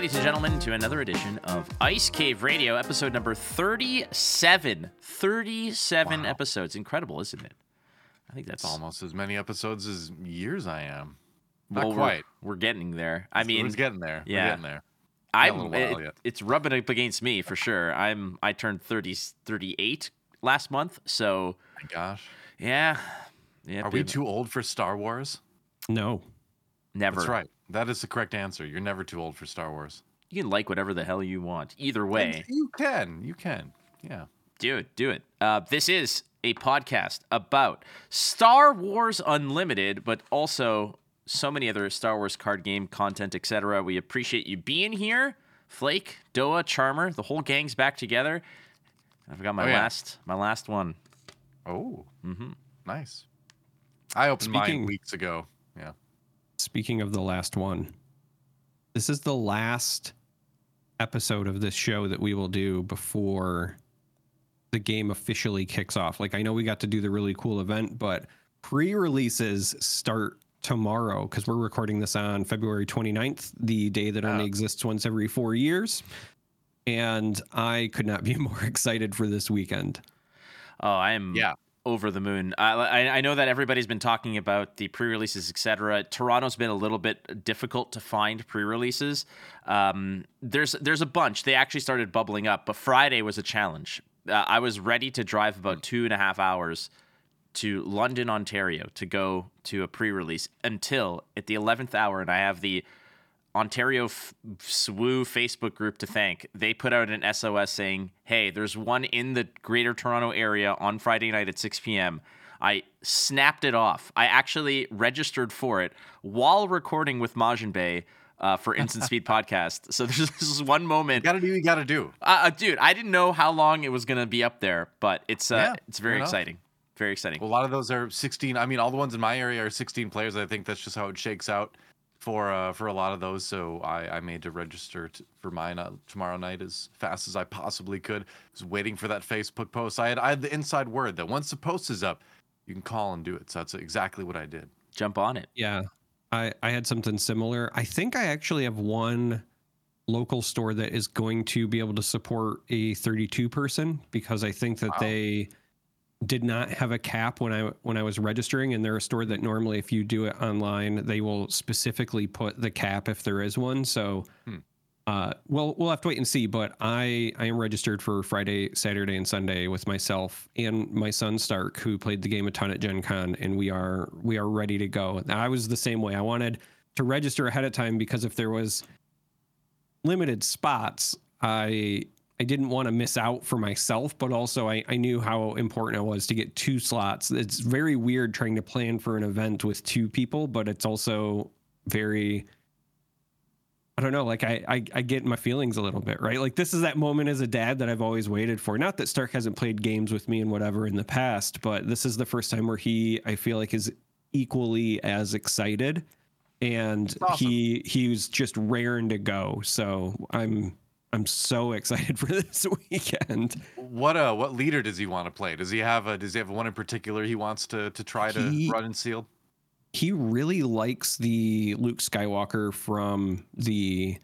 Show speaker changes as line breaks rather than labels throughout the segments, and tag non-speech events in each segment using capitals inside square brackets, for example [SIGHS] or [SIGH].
ladies and gentlemen, to another edition of Ice Cave Radio, episode number 37. 37 episodes. Incredible, isn't it? I think that's
Almost as many episodes as years I am. Not
well, we're-
quite.
We're, getting there. I mean,
it's getting there.
yeah.
We're getting there.
I'm, it,
yet.
It's rubbing up against me for sure. I'm I turned 30, 38 last month, so
My gosh.
yeah, yeah.
Are we too old for Star Wars?
No.
never?
That's right. That is the correct answer. You're never too old for Star Wars.
You can like whatever the hell you want. Either way,
And You can. You can. Yeah.
Do it. Do it. Uh, this is a podcast about Star Wars Unlimited, but also so many other Star Wars card game content, etc. We appreciate you being here. Flake, Doa, Charmer, the whole gang's back together. I forgot my
Oh, yeah.
last my last one.
Oh.
Mm-hmm.
Nice. I opened mine
Speaking-
weeks ago. Yeah.
Speaking of the last one, this is the last episode of this show that we will do before the game officially kicks off. Like, I know we got to do the really cool event, but pre releases start tomorrow because we're recording this on February 29th, the day that only
Oh.
exists once every four years. And I could not be [LAUGHS] more excited for this weekend.
Oh, I am
Yeah.
Over the moon. I, I, know that everybody's been talking about the pre-releases, etc. Toronto's been a little bit difficult to find pre-releases. Um, there's there's a bunch. They actually started bubbling up, but Friday was a challenge. Uh, I was ready to drive about two and a half hours to London, Ontario, to go to a pre-release until at the eleventh hour, and I have the Ontario F- SWU Facebook group to thank. They put out an SOS saying, "Hey, there's one in the Greater Toronto area on Friday night at 6 p.m." I snapped it off. I actually registered for it while recording with Majin Bay uh, for Instant Speed [LAUGHS] Podcast. So [LAUGHS] there's this one moment.
You gotta do what you gotta do.
uh, uh, dude. I didn't know how long it was gonna be up there, but it's uh,
Yeah,
it's very exciting. Very exciting.
Well, A lot of those are 16. I mean, all the ones in my area are 16 players. I think that's just how it shakes out for uh, for a lot of those. So I, I made to register t- for mine uh, tomorrow night as fast as I possibly could. was waiting for that Facebook post. I had I had the inside word that once the post is up, you can call and do it. So that's exactly what I did.
Jump on it.
Yeah. I, I had something similar. I think I actually have one local store that is going to be able to support a 32 person because I think that
Wow.
they did not have a cap when I when I was registering and they're a store that normally if you do it online they will specifically put the cap if there is one. So
Hmm.
uh well we'll have to wait and see but I I am registered for Friday Saturday and Sunday with myself and my son Stark who played the game a ton at Gen Con and we are we are ready to go. I was the same way. I wanted to register ahead of time because if there was limited spots I I didn't want to miss out for myself, but also I, I knew how important it was to get two slots. It's very weird trying to plan for an event with two people, but it's also very I don't know, like I, I I get my feelings a little bit, right? Like this is that moment as a dad that I've always waited for. Not that Stark hasn't played games with me and whatever in the past, but this is the first time where he I feel like is equally as excited and
awesome.
he he was just raring to go. So I'm I'm so excited [LAUGHS] for this weekend.
What uh what leader does he want to play? Does he have a does he have one in particular he wants to to try to
He-
run and seal?
He really likes the Luke Skywalker from the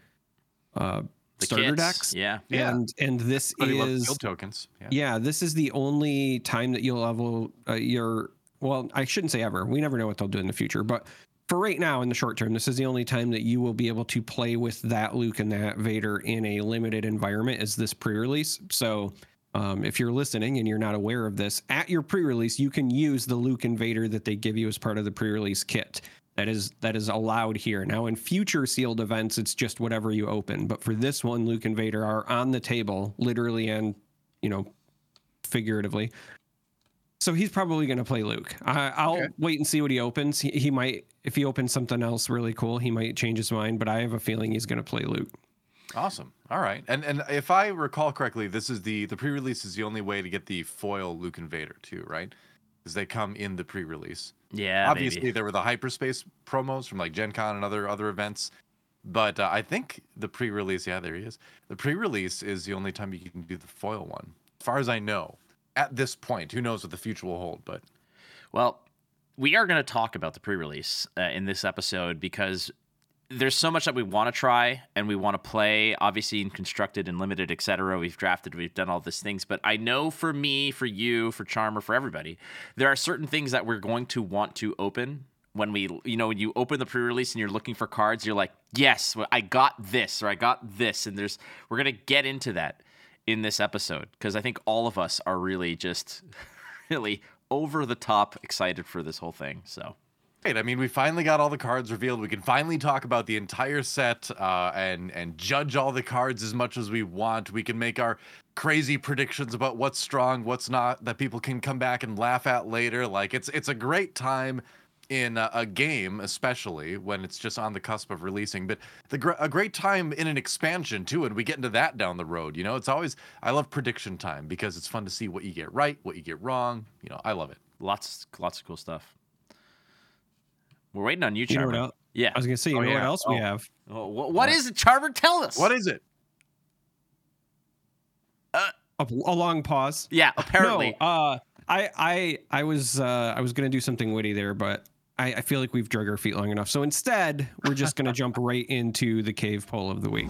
uh
The
starter
kits.
decks.
Yeah.
Yeah.
And and this
But he loves
is
field tokens. Yeah.
yeah, this is the only time that you'll level uh, your well, I shouldn't say ever. We never know what they'll do in the future, but for right now in the short term, this is the only time that you will be able to play with that Luke and that Vader in a limited environment is this pre-release. So um, if you're listening and you're not aware of this, at your pre-release, you can use the Luke and Vader that they give you as part of the pre-release kit. That is that is allowed here. Now in future sealed events, it's just whatever you open. But for this one, Luke and Vader are on the table, literally and you know, figuratively. So he's probably going to play Luke. I, I'll
Okay.
wait and see what he opens. He, he might, if he opens something else really cool, he might change his mind. But I have a feeling he's going to play Luke.
Awesome. All right. And and if I recall correctly, this is the the pre-release is the only way to get the foil Luke and Vader too, right? Because they come in the pre-release.
Yeah.
Obviously,
baby.
there were the hyperspace promos from like Gen Con and other other events. But uh, I think the pre-release, yeah, there he is. The pre-release is the only time you can do the foil one, as far as I know. At this point, who knows what the future will hold? But
Well, we are going to talk about the pre-release uh, in this episode because there's so much that we want to try and we want to play obviously in constructed and limited etc we've drafted we've done all these things but i know for me for you for charmer for everybody there are certain things that we're going to want to open when we you know when you open the pre-release and you're looking for cards you're like yes i got this or i got this and there's we're going to get into that in this episode because i think all of us are really just [LAUGHS] really over the top excited for this whole thing so.
I mean, we finally got all the cards revealed. We can finally talk about the entire set uh, and and judge all the cards as much as we want. We can make our crazy predictions about what's strong, what's not, that people can come back and laugh at later. Like it's it's a great time in a, a game, especially when it's just on the cusp of releasing. But the gr- a great time in an expansion too, and we get into that down the road. You know, it's always I love prediction time because it's fun to see what you get right, what you get wrong. You know, I love it.
lots lots of cool stuff we're waiting on you,
You know what
yeah.
I was gonna say, you
Oh,
know what
yeah.
else we
Oh.
have?
Oh, wh- what is it, Charmer? Tell us.
What is it?
A, a long pause.
Yeah, apparently.
No, uh, I I I was uh, I was gonna do something witty there, but I, I feel like we've drug our feet long enough. So instead, we're just gonna [LAUGHS] jump right into the cave poll of the week.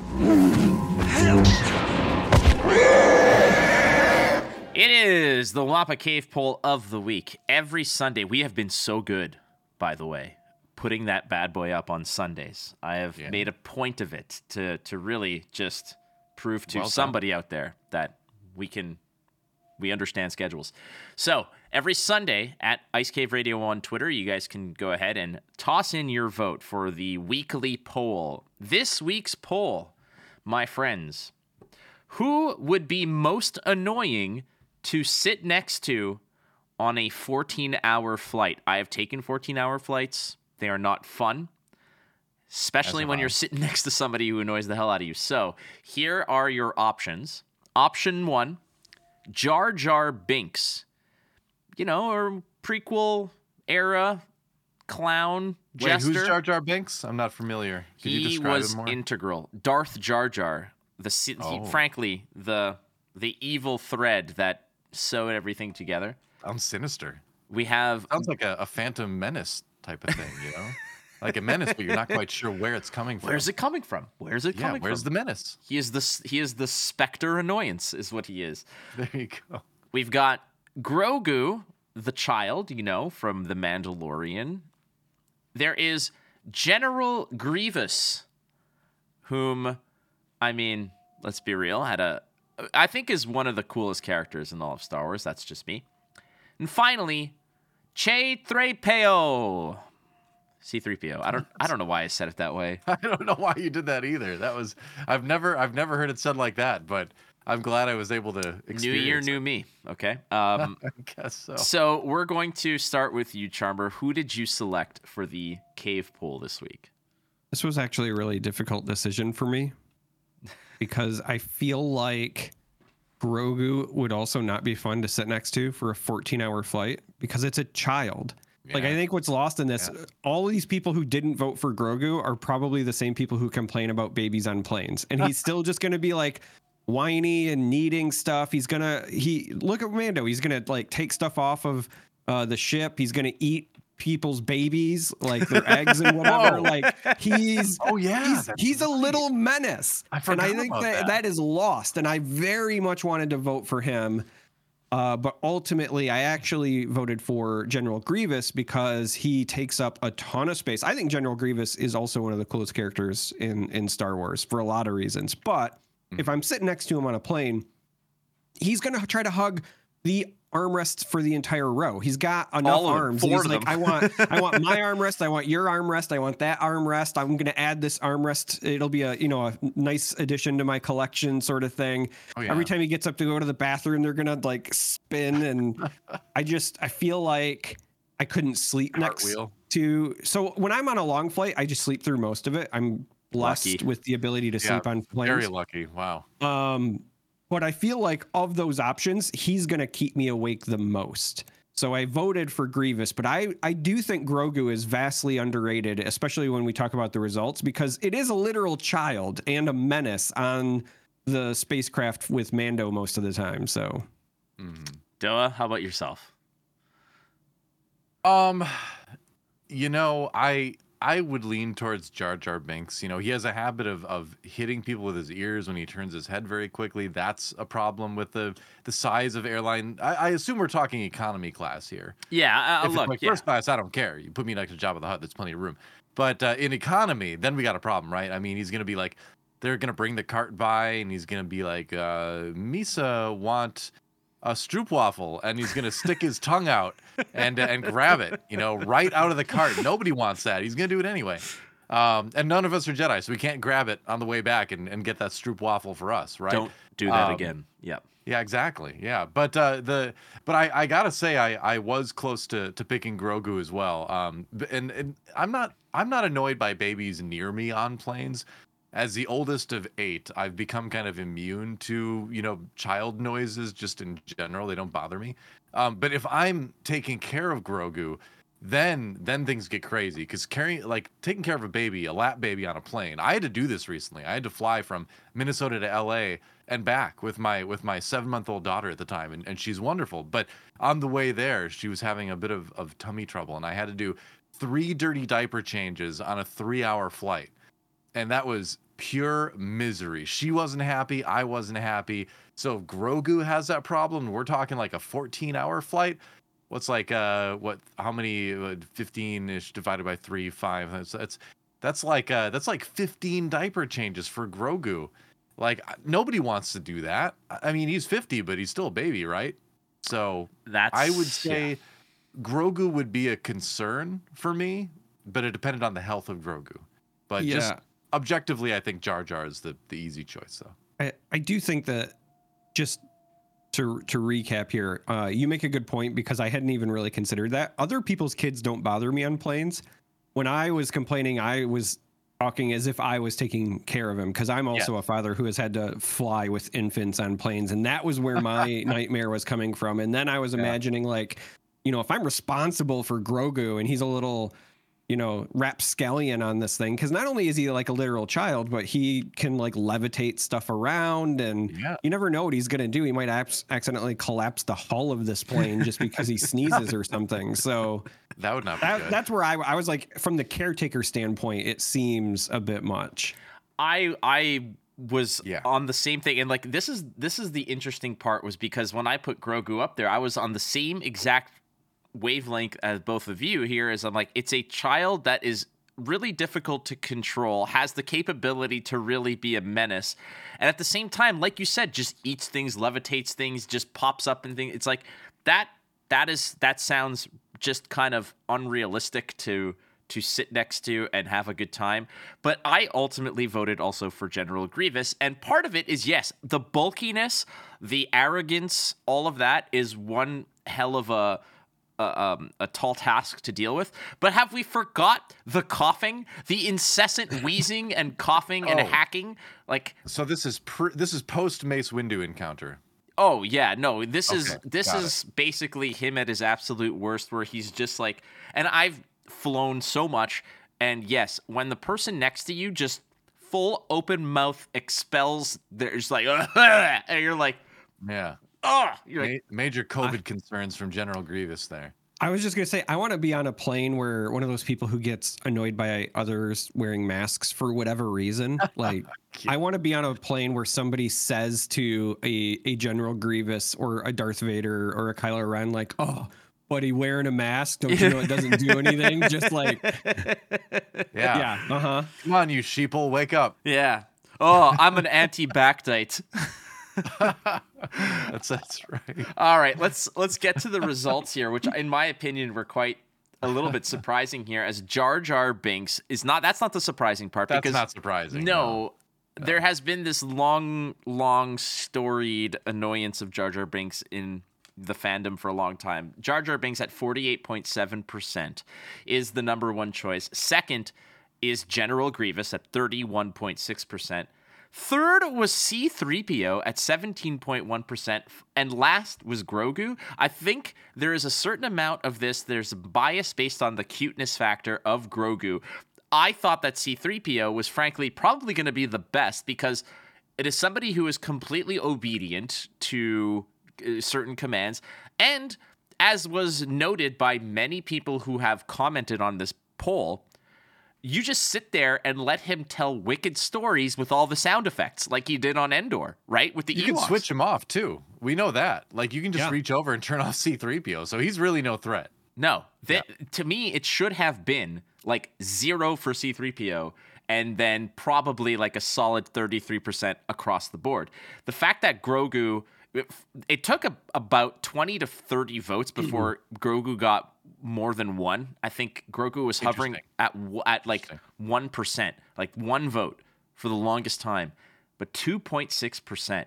It is the Wampa Cave poll of the week. Every Sunday, we have been so good, by the way, putting that bad boy up on Sundays. I have
Yeah.
made a point of it to to really just prove to
Well
somebody out there that we can we understand schedules. So every Sunday at Ice Cave Radio on Twitter, you guys can go ahead and toss in your vote for the weekly poll. This week's poll, my friends, who would be most annoying to sit next to on a 14 hour flight? I have taken 14 hour flights, they are not fun. Especially when you're sitting [LAUGHS] next to somebody who annoys the hell out of you. So, here are your options. Option one Jar Jar Binks. You know, or prequel era clown
Wait,
jester.
who's Jar Jar Binks? I'm not familiar. Could you
he
describe
was
him more?
integral. Darth Jar Jar, the si- he-
Oh.
frankly the the evil thread that sewed everything together.
Sounds sinister.
We have
Sounds like a, a Phantom Menace type of thing, you know? [LAUGHS] like a menace, but you're not quite sure where it's coming from.
where's it coming from? Where's it
Yeah,
coming
where's
from?
Where's the menace?
He is the he is the specter annoyance is what he is.
There you go.
We've got Grogu, the child, you know, from The Mandalorian. There is General Grievous, whom, I mean, let's be real, had a, I think is one of the coolest characters in all of Star Wars. That's just me. And finally, Che 3PO. C3PO. I don't I don't know why I said it that way. [LAUGHS]
I don't know why you did that either. That was I've never I've never heard it said like that, but I'm glad I was able to experience
New year,
it.
new me. Okay. Um, [LAUGHS]
I guess so.
So we're going to start with you, Charmer. Who did you select for the cave pool this week?
This was actually a really difficult decision for me [LAUGHS] because I feel like Grogu would also not be fun to sit next to for a 14 hour flight because it's a child. Like I think what's lost in this, all of these people who didn't vote for Grogu are probably the same people who complain about babies on planes, and he's [LAUGHS] still just going to be like whiny and needing stuff. He's gonna he look at Mando. He's gonna like take stuff off of uh, the ship. He's gonna eat people's babies, like their [LAUGHS] eggs and whatever. Like he's [LAUGHS]
Oh yeah.
he's, he's a little menace.
I
and I think that,
that.
that is lost. And I very much wanted to vote for him. Uh, but ultimately, I actually voted for General Grievous because he takes up a ton of space. I think General Grievous is also one of the coolest characters in, in Star Wars for a lot of reasons. But
Hmm.
if I'm sitting next to him on a plane, he's going to try to hug the armrests for the entire row. He's got enough
them,
arms.
four
He's like,
them.
I want, [LAUGHS] I want my armrest. I want your armrest. I want that armrest. I'm going to add this armrest. It'll be a, you know, a nice addition to my collection, sort of thing.
Oh, yeah.
Every time he gets up to go to the bathroom, they're gonna like spin, and I just, I feel like I couldn't sleep next
Cartwheel.
to. So when I'm on a long flight, I just sleep through most of it. I'm blessed
Lucky.
with the ability to
Yeah,
sleep on planes.
Very lucky. Wow.
Um, but I feel like of those options, he's gonna keep me awake the most. So I voted for Grievous, but I I do think Grogu is vastly underrated, especially when we talk about the results, because it is a literal child and a menace on the spacecraft with Mando most of the time. So
Mhm.
Doa, how about yourself?
Um, you know, I I would lean towards Jar Jar Binks. You know, he has a habit of of hitting people with his ears when he turns his head very quickly. That's a problem with the the size of airline. I, I assume we're talking economy class here.
Yeah, uh, look,
like
yeah.
first class, I don't care. You put me next to Jabba the Hutt, there's plenty of room. But uh, in economy, then we got a problem, right? I mean, he's gonna be like, they're gonna bring the cart by, and he's gonna be like, uh, Misa want a stroopwafel, and he's gonna stick his tongue out and and grab it, you know, right out of the cart. Nobody wants that. He's gonna do it anyway. Um, and none of us are Jedi, so we can't grab it on the way back and, and get that Stroop waffle for us, right?
Don't do that
Um,
again. Yep.
Yeah, exactly. Yeah, but uh, the but I, I gotta say I, I was close to, to picking Grogu as well. Um, and, and I'm not I'm not annoyed by babies near me on planes. As the oldest of eight, I've become kind of immune to you know child noises just in general. They don't bother me. Um, but if I'm taking care of Grogu, then then things get crazy because carrying like taking care of a baby, a lap baby on a plane. I had to do this recently. I had to fly from Minnesota to LA and back with my with my seven month old daughter at the time, and, and she's wonderful. But on the way there, she was having a bit of, of tummy trouble, and I had to do three dirty diaper changes on a three hour flight. And that was pure misery. She wasn't happy. I wasn't happy. So if Grogu has that problem, we're talking like a 14 hour flight. What's like uh what how many 15 ish divided by 3 5 that's that's that's like uh that's like 15 diaper changes for Grogu. Like nobody wants to do that. I I mean, he's 50 but he's still a baby, right? So
That's
I would
yeah.
say Grogu would be a concern for me, but it depended on the health of Grogu. But just
Yeah.
Objectively, I think Jar Jar is the, the easy choice, though.
I, I do think that just to to recap here, uh, you make a good point because I hadn't even really considered that. Other people's kids don't bother me on planes. When I was complaining, I was talking as if I was taking care of him because I'm also a father who has had to fly with infants on planes, and that was where my [LAUGHS] nightmare was coming from. And then I was
Yeah.
imagining like, you know, if I'm responsible for Grogu and he's a little you know, rapscallion on this thing because not only is he like a literal child, but he can like levitate stuff around, and
Yeah.
you never know what he's gonna do. He might abs- accidentally collapse the hull of this plane just because he [LAUGHS] sneezes or something. So
That would not be
that,
good.
that's where I, I was like, from the caretaker standpoint, it seems a bit much.
I I was
Yeah.
on the same thing and like this is this is the interesting part was because when I put Grogu up there I was on the same exact wavelength as both of you here is I'm like it's a child that is really difficult to control has the capability to really be a menace and at the same time like you said just eats things levitates things just pops up and things it's like that that is that sounds just kind of unrealistic to to sit next to and have a good time. But I ultimately voted also for General Grievous. And part of it is yes, the bulkiness, the arrogance, all of that is one hell of a. A, um, a tall task to deal with, but have we forgot the coughing, the incessant [LAUGHS] wheezing and coughing and
Oh.
hacking? Like,
so this is pre- this is post Mace Windu encounter.
Oh yeah, no. This is this is basically him at his absolute worst, where he's just like. And I've flown so much, and yes, when the person next to you just full open mouth expels, there's like, [LAUGHS] and you're like,
Yeah.
Oh, you're like,
Ma- major COVID concerns from General Grievous there.
I was just gonna say I want to be on a plane where one of those people who gets annoyed by others wearing masks for whatever reason. [LAUGHS] Like I want to be on a plane where somebody says to a a General Grievous or a Darth Vader or a Kylo Ren, like, "Oh, buddy, wearing a mask, don't you know it doesn't do anything?" [LAUGHS] Just like,
Yeah.
yeah, uh huh.
Come on, you sheeple, wake up.
yeah. Oh, I'm an anti-Bactite. [LAUGHS] [LAUGHS]
That's that's right.
All right, let's let's get to the results here, which in my opinion were quite a little bit surprising here. As Jar Jar Binks is not that's not the surprising part
That's
because
not surprising.
no, there has been this long, long storied annoyance of Jar Jar Binks in the fandom for a long time. Jar Jar Binks at 48.7% is the number one choice. Second is General Grievous at 31.6%. Third was C3PO at 17.1%. And last was Grogu. I think there is a certain amount of this, there's bias based on the cuteness factor of Grogu. I thought that C3PO was frankly probably going to be the best because it is somebody who is completely obedient to uh, certain commands. And as was noted by many people who have commented on this poll, you just sit there and let him tell wicked stories with all the sound effects, like he did on Endor, right? With the
You can switch him off too. We know that. Like you can just
Yeah.
reach over and turn [LAUGHS] off C3PO. So he's really no threat.
No, th- to me, it should have been like zero for C3PO and then probably like a solid 33% across the board. The fact that Grogu, it, it took a, about 20 to 30 votes before [CLEARS THROAT] Grogu got more than one. I think Grogu was hovering at at like 1%, like one vote for the longest time. But 2.6%.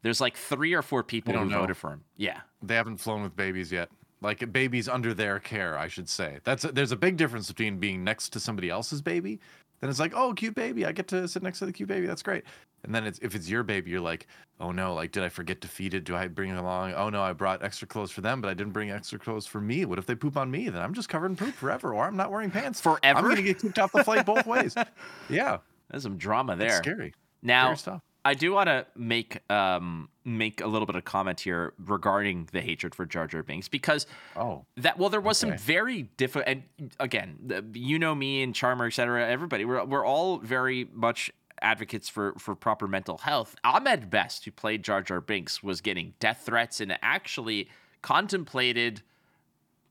There's like three or four people who
know.
voted for him. Yeah.
They haven't flown with babies yet. Like babies under their care, I should say. That's a, there's a big difference between being next to somebody else's baby. Then it's like, oh, cute baby. I get to sit next to the cute baby. That's great. And then it's, if it's your baby, you're like, oh no, like did I forget to feed it? Do I bring it along? Oh no, I brought extra clothes for them, but I didn't bring extra clothes for me. What if they poop on me? Then I'm just covered in poop forever, or I'm not wearing pants
forever.
I'm gonna get kicked off the flight both ways. [LAUGHS] Yeah,
There's some drama there.
it's scary.
Now,
Scary stuff.
I do want to make um make a little bit of comment here regarding the hatred for Jar Jar Binks because
Oh,
that well there was some very different and again you know me and Charmer etc everybody we're we're all very much advocates for for proper mental health. Ahmed Best who played Jar Jar Binks was getting death threats and actually contemplated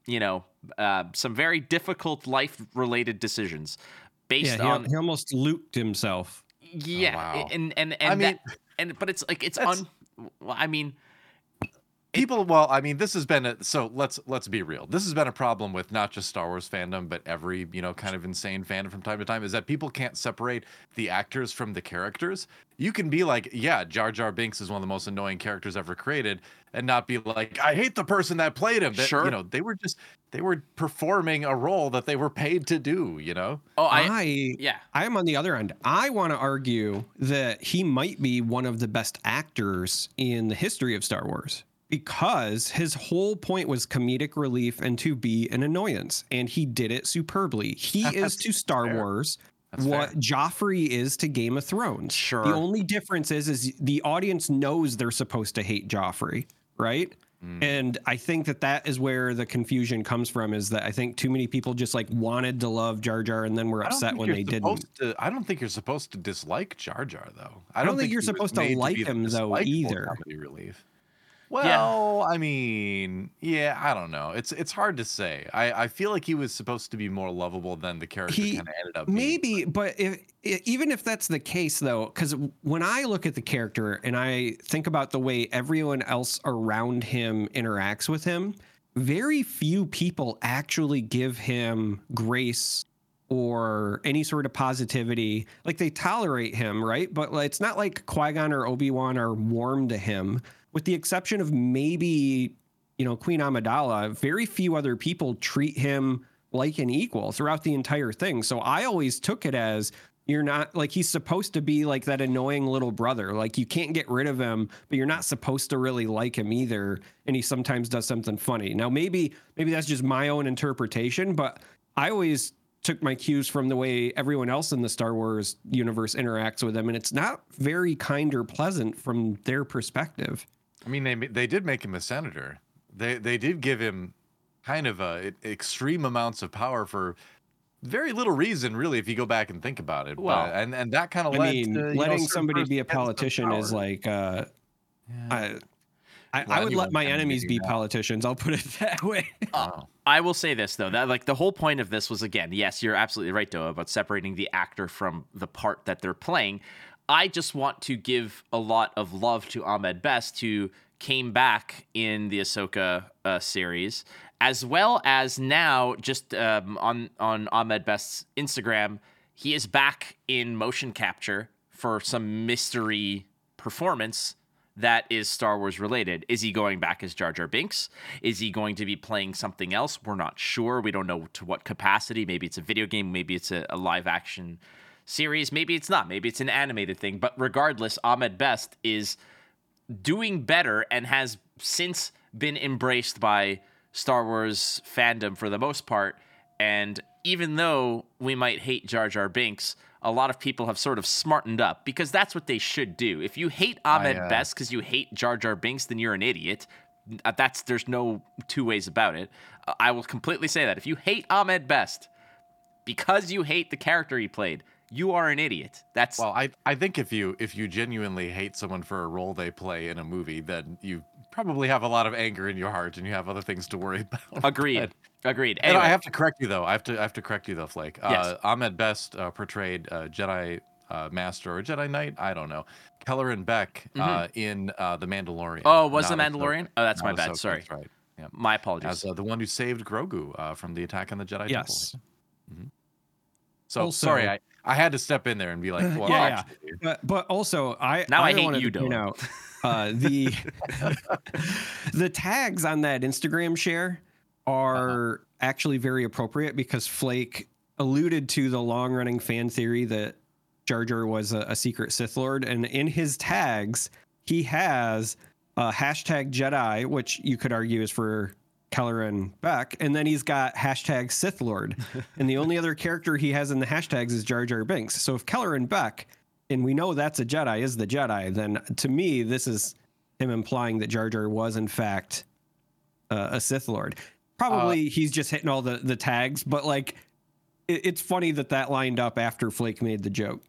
you know uh, some very difficult life related decisions based
Yeah, he,
on
he almost looped himself.
Oh, yeah,
wow.
and and and
I mean,
that, and but it's like it's
that's-
un. well, I mean,
people well i mean this has been a, so let's let's be real. This has been a problem with not just star wars fandom but every you know kind of insane fandom from time to time is that people can't separate the actors from the characters. You can be like yeah jar jar binks is one of the most annoying characters ever created and not be like i hate the person that played him. That,
Sure.
you know they were just they were performing a role that they were paid to do you know?
Oh, I,
I
yeah,
I am on the other end. I want to argue that he might be one of the best actors in the history of Star Wars because his whole point was comedic relief and to be an annoyance, and he did it superbly. He is to Star
fair.
Wars
That's
what
fair.
Joffrey is to Game of Thrones.
Sure.
The only difference is is the audience knows they're supposed to hate Joffrey, right?
Mm.
And I think that that is where the confusion comes from. Is that I think too many people just like wanted to love Jar Jar and then were upset when they didn't.
To, I don't think you're supposed to dislike Jar Jar though. I
don't think
he
you're supposed to like
the
him, though, either.
comedy relief. Well, I mean, yeah, I don't know. It's it's hard to say. I, I feel like he was supposed to be more lovable than the character kind of ended up. being.
Maybe, but if, even if that's the case, though, because when I look at the character and I think about the way everyone else around him interacts with him, very few people actually give him grace or any sort of positivity. Like they tolerate him, right? But it's not like Qui Gon or Obi Wan are warm to him, with the exception of maybe you know, Queen Amidala, very few other people treat him like an equal throughout the entire thing. So I always took it as you're not like he's supposed to be like that annoying little brother. Like you can't get rid of him, but you're not supposed to really like him either. And he sometimes does something funny. Now maybe maybe that's just my own interpretation, but I always took my cues from the way everyone else in the Star Wars universe interacts with him, and it's not very kind or pleasant from their perspective.
I mean, they they did make him a senator. They they did give him kind of a extreme amounts of power for very little reason, really, if you go back and think about it.
Well,
but, and and that kind of
I
led
mean,
to, you know,
letting somebody be a
persons getting some
politician is like, uh,
Yeah.
I, I,
Well,
I would let my enemies be
that.
politicians. I'll put it [LAUGHS] that way.
Oh.
I will say this though that like the whole point of this was again, yes, you're absolutely right, Doa, about separating the actor from the part that they're playing. I just want to give a lot of love to Ahmed Best, who came back in the Ahsoka uh, series, as well as now just um, on on Ahmed Best's Instagram, he is back in motion capture for some mystery performance that is Star Wars related. Is he going back as Jar Jar Binks? Is he going to be playing something else? We're not sure. We don't know to what capacity. Maybe it's a video game. Maybe it's a, a live action series. Maybe it's not. Maybe it's an animated thing. But regardless, Ahmed Best is doing better and has since been embraced by Star Wars fandom for the most part. And even though we might hate Jar Jar Binks, a lot of people have sort of smartened up because that's what they should do. If you hate Ahmed
uh,
Best because you hate Jar Jar Binks, then you're an idiot. Uh, That's there's no two ways about it. Uh, I will completely say that. If you hate Ahmed Best, because you hate the character he played. You are an idiot. That's
Well, I I think if you if you genuinely hate someone for a role they play in a movie, then you probably have a lot of anger in your heart and you have other things to worry [LAUGHS] about.
agreed. Agreed.
And
Anyway,
I have to correct you though. I have to I have to correct you though, Flake.
Yes.
Uh, Ahmed Best uh, portrayed uh, Jedi uh, Master or Jedi Knight. I don't know. Kelleran Beck uh, in uh, the Mandalorian.
Mm-hmm. Oh, was the Mandalorian?
Ahsoka.
Oh, that's my bad.
Ahsoka,
Sorry.
That's right. Yeah.
my apologies.
As uh, the one who saved Grogu uh, from the attack on the Jedi
Yes.
Temple. hmm So
Also-
sorry, I, I had to step in there and be like, [LAUGHS] well,
Yeah, yeah. But but also I
Now I hate
wanted
you,
to point
Dylan.
out [LAUGHS] uh, the [LAUGHS] the tags on that Instagram share are
Uh-huh.
actually very appropriate because Flake alluded to the long running fan theory that Jar Jar was a, a secret Sith Lord, and in his tags he has a hashtag Jedi, which you could argue is for Kelleran Beck, and then he's got hashtag Sith Lord, [LAUGHS] and the only other character he has in the hashtags is Jar Jar Binks. So if Kelleran Beck, and we know that's a Jedi, is the Jedi, then to me this is him implying that Jar Jar was in fact uh, a Sith Lord. Probably he's just hitting all the the tags, but like it, it's funny that that lined up after Flake made the joke.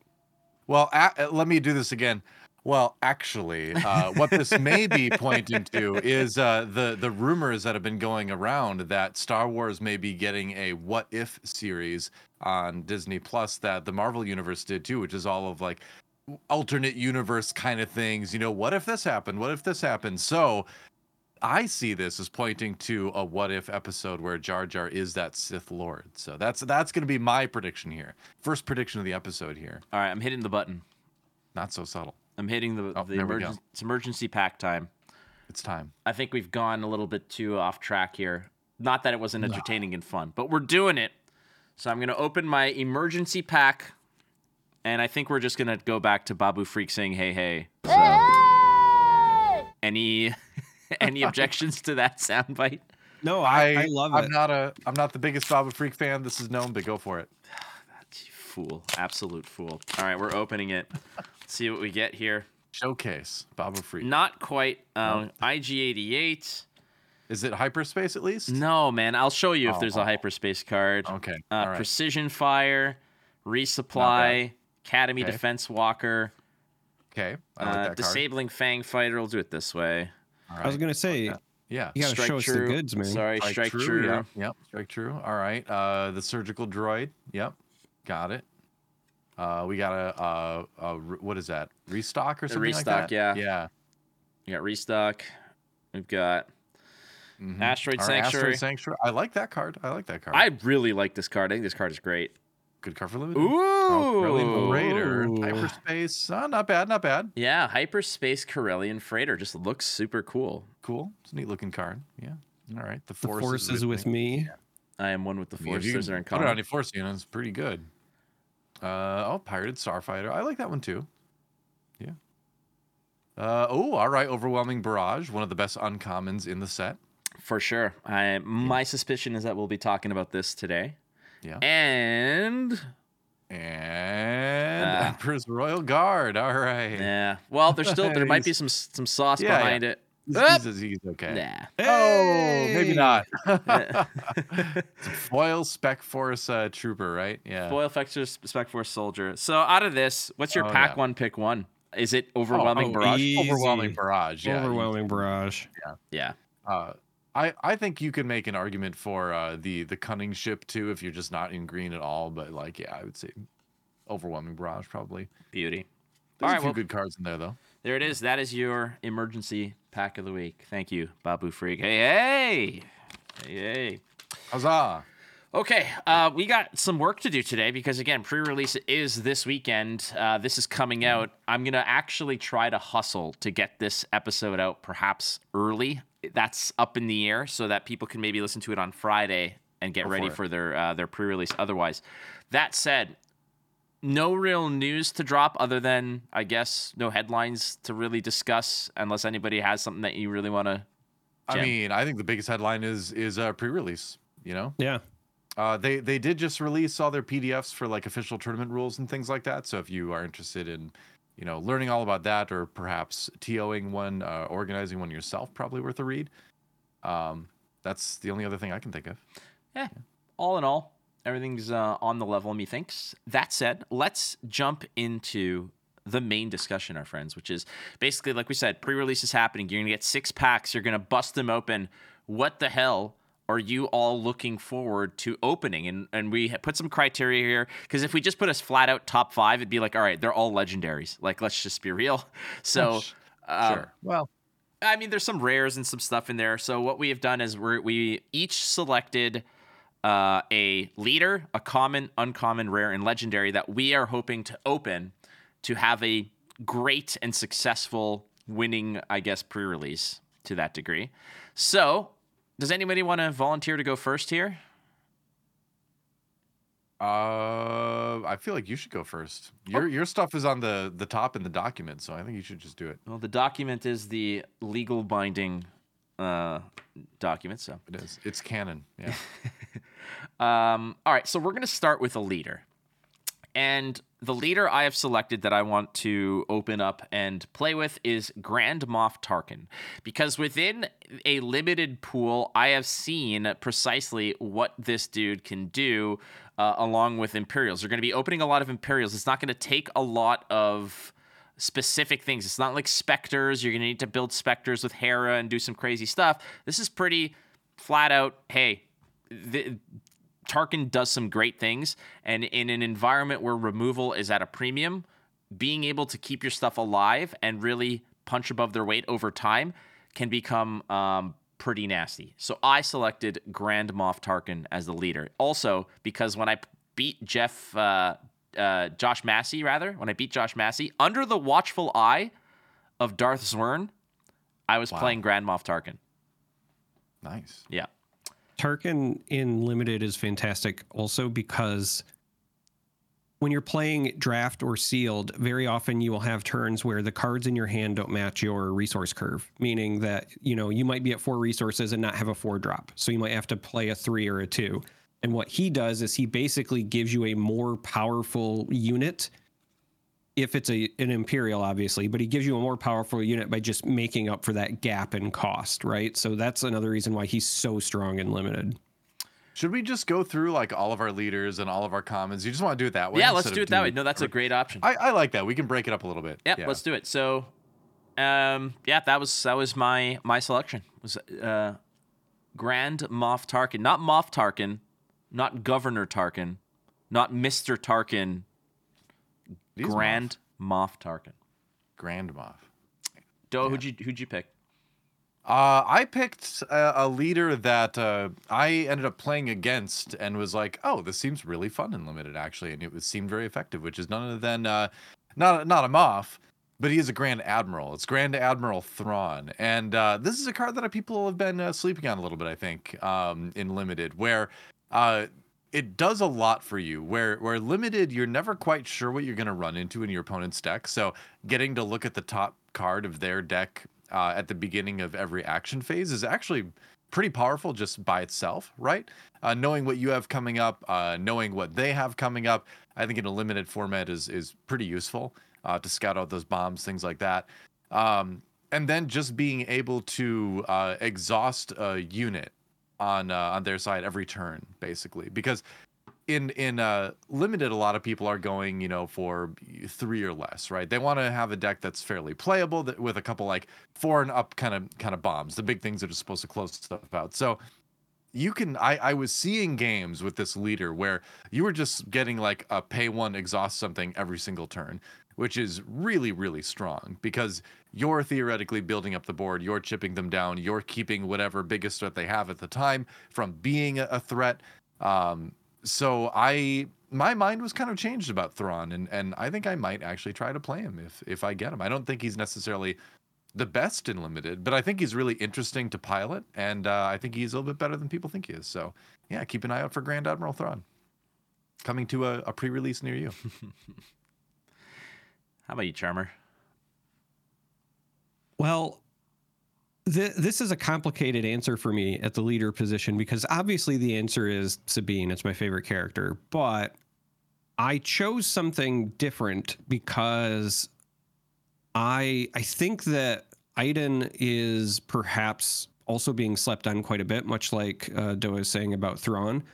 Well, a- let me do this again. Well, actually, uh, what this may be pointing to is uh, the the rumors that have been going around that Star Wars may be getting a What If series on Disney Plus that the Marvel Universe did too, which is all of like alternate universe kind of things. You know, what if this happened? What if this happened? So I see this as pointing to a what if episode where Jar Jar is that Sith Lord. So that's that's going to be my prediction here. First prediction of the episode here.
All right, I'm hitting the button.
Not so subtle.
I'm hitting the
Oh,
the
there
emergency, it's emergency pack time.
It's time.
I think we've gone a little bit too off track here. Not that it wasn't entertaining and fun, but we're doing it. So I'm going to open my emergency pack, and I think we're just going to go back to Babu Frik saying, hey, hey. So, any [LAUGHS] any objections to that soundbite?
No, I, I, love it.
I'm not a I'm not the biggest Baba Freak fan. This is known, but go for it. [SIGHS]
Fool. Absolute fool. All right, we're opening it. Let's see what we get here.
Showcase Baba Freak.
Not quite um, IG88.
Is it hyperspace at least?
No, man. I'll show you if
Oh,
there's
oh.
a hyperspace card.
Okay.
Uh,
All right.
Precision Fire, Resupply, Academy
Okay.
Defense Walker,
Okay. I like
uh,
that card.
Disabling Fang Fighter. We'll do it this way.
All
I was gonna say
Yeah.
you gotta
Strike
show us the goods, man.
Sorry, Strike, True.
Yep. Yep. Strike true. All right. Uh, the surgical droid. Yep. Got it. Uh, we got a, uh, a what is that? Restock or something like
restock,
that?
yeah.
Yeah.
We got Restock. We've got
Mhm.
Asteroid
All right,
Sanctuary.
Asteroid Sanctuary. I like that card. I like that card.
I really like this card. I think this card is great.
Good card for limited.
Ooh.
Oh, Corellian
Freighter.
Hyperspace. Uh, not bad. Not bad.
Yeah, Hyperspace Corellian Freighter just looks super cool.
Cool. It's a neat looking card. Yeah. All right. The
The
force,
force is with me.
I am one with the
I mean, if
Force.
you
Those are in
Put it on
common.
your force units. Pretty good. Uh oh, pirated starfighter. I like that one too. Yeah. Uh oh, all right. Overwhelming barrage, one of the best uncommons in the set.
For sure. I my suspicion is that we'll be talking about this today.
Yeah.
And
And
Ah.
Emperor's Royal Guard. All right.
yeah, well, there's still there might be [LAUGHS] some some sauce
Yeah, yeah.
behind it.
He's,
Up.
he's, he's okay.
Nah.
Oh, maybe not. [LAUGHS] [LAUGHS] Foil Spec Force uh, Trooper, right? Yeah.
Foil Fexer Spec Force Soldier. So out of this, what's your
Oh,
pack
yeah.
one pick one? Is it overwhelming
oh,
barrage?
easy.
Overwhelming barrage. Yeah.
Overwhelming barrage.
Yeah.
Uh, I I think you can make an argument for uh, the the cunning ship too if you're just not in green at all. But like, yeah, I would say overwhelming barrage probably.
Beauty.
There's
All right,
a few
well-
good cards in there though.
There it is. That is your emergency pack of the week. Thank you, Babu Frik. Hey, hey. Hey, hey.
Huzzah!
Okay, uh, we got some work to do today because again, pre-release is this weekend. Uh, this is coming out. I'm gonna actually try to hustle to get this episode out, perhaps early. That's up in the air, so that people can maybe listen to it on Friday and get
Go
ready
for
for their uh, their pre-release. Otherwise, that said, no real news to drop other than I guess no headlines to really discuss, unless anybody has something that you really want to.
I mean, I think the biggest headline is is uh, pre-release. You know,
Yeah.
uh, they they did just release all their PDFs for like official tournament rules and things like that. So if you are interested in, you know, learning all about that or perhaps TOing one, uh, organizing one yourself, probably worth a read. Um, that's the only other thing I can think of. Yeah.
All in all, Everything's uh, on the level, methinks. That said, let's jump into the main discussion, our friends, which is basically, like we said, pre release is happening. You're going to get six packs, you're going to bust them open. What the hell are you all looking forward to opening? And and we put some criteria here because if we just put us flat out top five, it'd be like, all right, they're all legendaries. Like, let's just be real. [LAUGHS] So, um,
sure. Well,
I mean, there's some rares and some stuff in there. So what we have done is we we each selected uh, a leader, a common, uncommon, rare, and legendary that we are hoping to open to have a great and successful winning, I guess, pre-release to that degree. So, does anybody want to volunteer to go first here?
uh, I feel like you should go first. Your your stuff is on the the top in the document, so I think you should just do it.
Well, the document is the legal binding uh, document, so
It is. It's canon. Yeah. [LAUGHS]
Um, all right, so we're going to start with a leader. And the leader I have selected that I want to open up and play with is Grand Moff Tarkin. Because within a limited pool, I have seen precisely what this dude can do uh, along with Imperials. They're going to be opening a lot of Imperials. It's not going to take a lot of specific things. It's not like Spectres. You're going to need to build Spectres with Hera and do some crazy stuff. This is pretty flat out hey, the, Tarkin does some great things, and in an environment where removal is at a premium, being able to keep your stuff alive and really punch above their weight over time can become um, pretty nasty. So I selected Grand Moff Tarkin as the leader. Also, because when I beat Jeff, uh, uh, Josh Massey, rather, when I beat Josh Massey, under the watchful eye of Darth Zwern, I was
Wow.
playing Grand Moff Tarkin.
nice.
Yeah.
Tarkin in limited is fantastic also because when you're playing draft or sealed, very often you will have turns where the cards in your hand don't match your resource curve, meaning that, you know, you might be at four resources and not have a four drop. So you might have to play a three or a two. And what he does is he basically gives you a more powerful unit if it's a an imperial obviously but he gives you a more powerful unit by just making up for that gap in cost right so that's another reason why he's so strong and limited
Should we just go through like all of our leaders and all of our commons? You just want to do it that way?
yeah, let's do it that way. No, that's a great option.
I, I like that. We can break it up a little bit.
Yep,
yeah.
let's do it. So, um, yeah, that was that was my my selection was uh, Grand Moff Tarkin, not Moff Tarkin, not Governor Tarkin, not Mister Tarkin, Grand Moff Tarkin.
Grand Moff.
Do who'd you who'd you pick?
Uh, I picked a, a leader that uh, I ended up playing against and was like, oh, this seems really fun and limited actually, and it was, seemed very effective, which is none other than uh, not not a Moff, but he is a Grand Admiral. It's Grand Admiral Thrawn, and uh, this is a card that people have been uh, sleeping on a little bit, I think, um, in limited, where uh, it does a lot for you. Where where limited, you're never quite sure what you're going to run into in your opponent's deck. So getting to look at the top card of their deck uh, at the beginning of every action phase is actually pretty powerful just by itself, right? Uh, knowing what you have coming up, uh, knowing what they have coming up, I think in a limited format is is pretty useful uh, to scout out those bombs, things like that. Um, and then just being able to uh, exhaust a unit on uh, on their side every turn, basically, because in in uh limited a lot of people are going you know for three or less right? They want to have a deck that's fairly playable that, with a couple like four and up kind of kind of bombs the big things that are supposed to close stuff out. So you can I, I was seeing games with this leader where you were just getting like a pay one exhaust something every single turn which is really really strong because you're theoretically building up the board you're chipping them down you're keeping whatever biggest threat they have at the time from being a, threat um, so I my mind was kind of changed about Thrawn, and and I think I might actually try to play him if if I get him. I don't think he's necessarily the best in limited, but I think he's really interesting to pilot, and uh, I think he's a little bit better than people think he is. So yeah, keep an eye out for Grand Admiral Thrawn coming to a, a pre-release near you. [LAUGHS]
How about you, Charmer?
Well, th- this is a complicated answer for me at the leader position because obviously the answer is Sabine. It's my favorite character, but I chose something different because I I think that Iden is perhaps also being slept on quite a bit, much like uh, Doa is saying about Thrawn.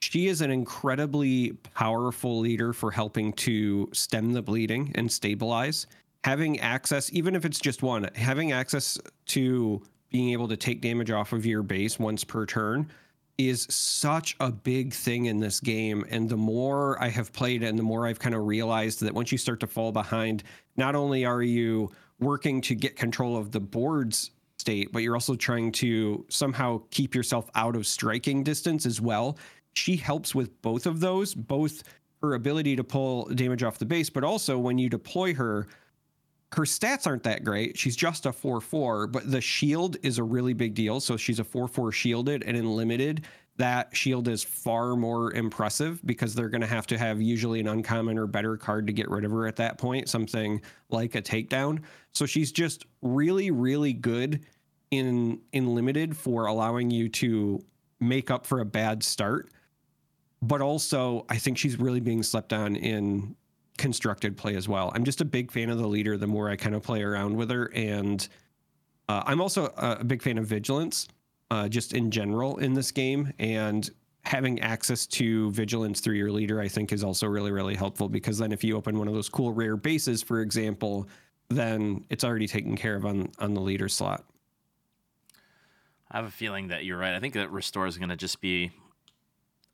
She is an incredibly powerful leader for helping to stem the bleeding and stabilize. Having access, even if it's just one, having access to being able to take damage off of your base once per turn is such a big thing in this game. And the more I have played and the more I've kind of realized that once you start to fall behind, not only are you working to get control of the board's state, but you're also trying to somehow keep yourself out of striking distance as well. She helps with both of those, both her ability to pull damage off the base, but also when you deploy her, her stats aren't that great. She's just a 4 4, but the shield is a really big deal. So she's a 4 4 shielded, and in limited, that shield is far more impressive because they're going to have to have usually an uncommon or better card to get rid of her at that point, something like a takedown. So she's just really, really good in in limited for allowing you to make up for a bad start. But also, I think she's really being slept on in constructed play as well. I'm just a big fan of the leader the more I kind of play around with her. And uh, I'm also a big fan of vigilance, uh, just in general in this game. And having access to vigilance through your leader, I think, is also really, really helpful because then if you open one of those cool rare bases, for example, then it's already taken care of on on the leader slot.
I have a feeling that you're right. I think that restore is going to just be.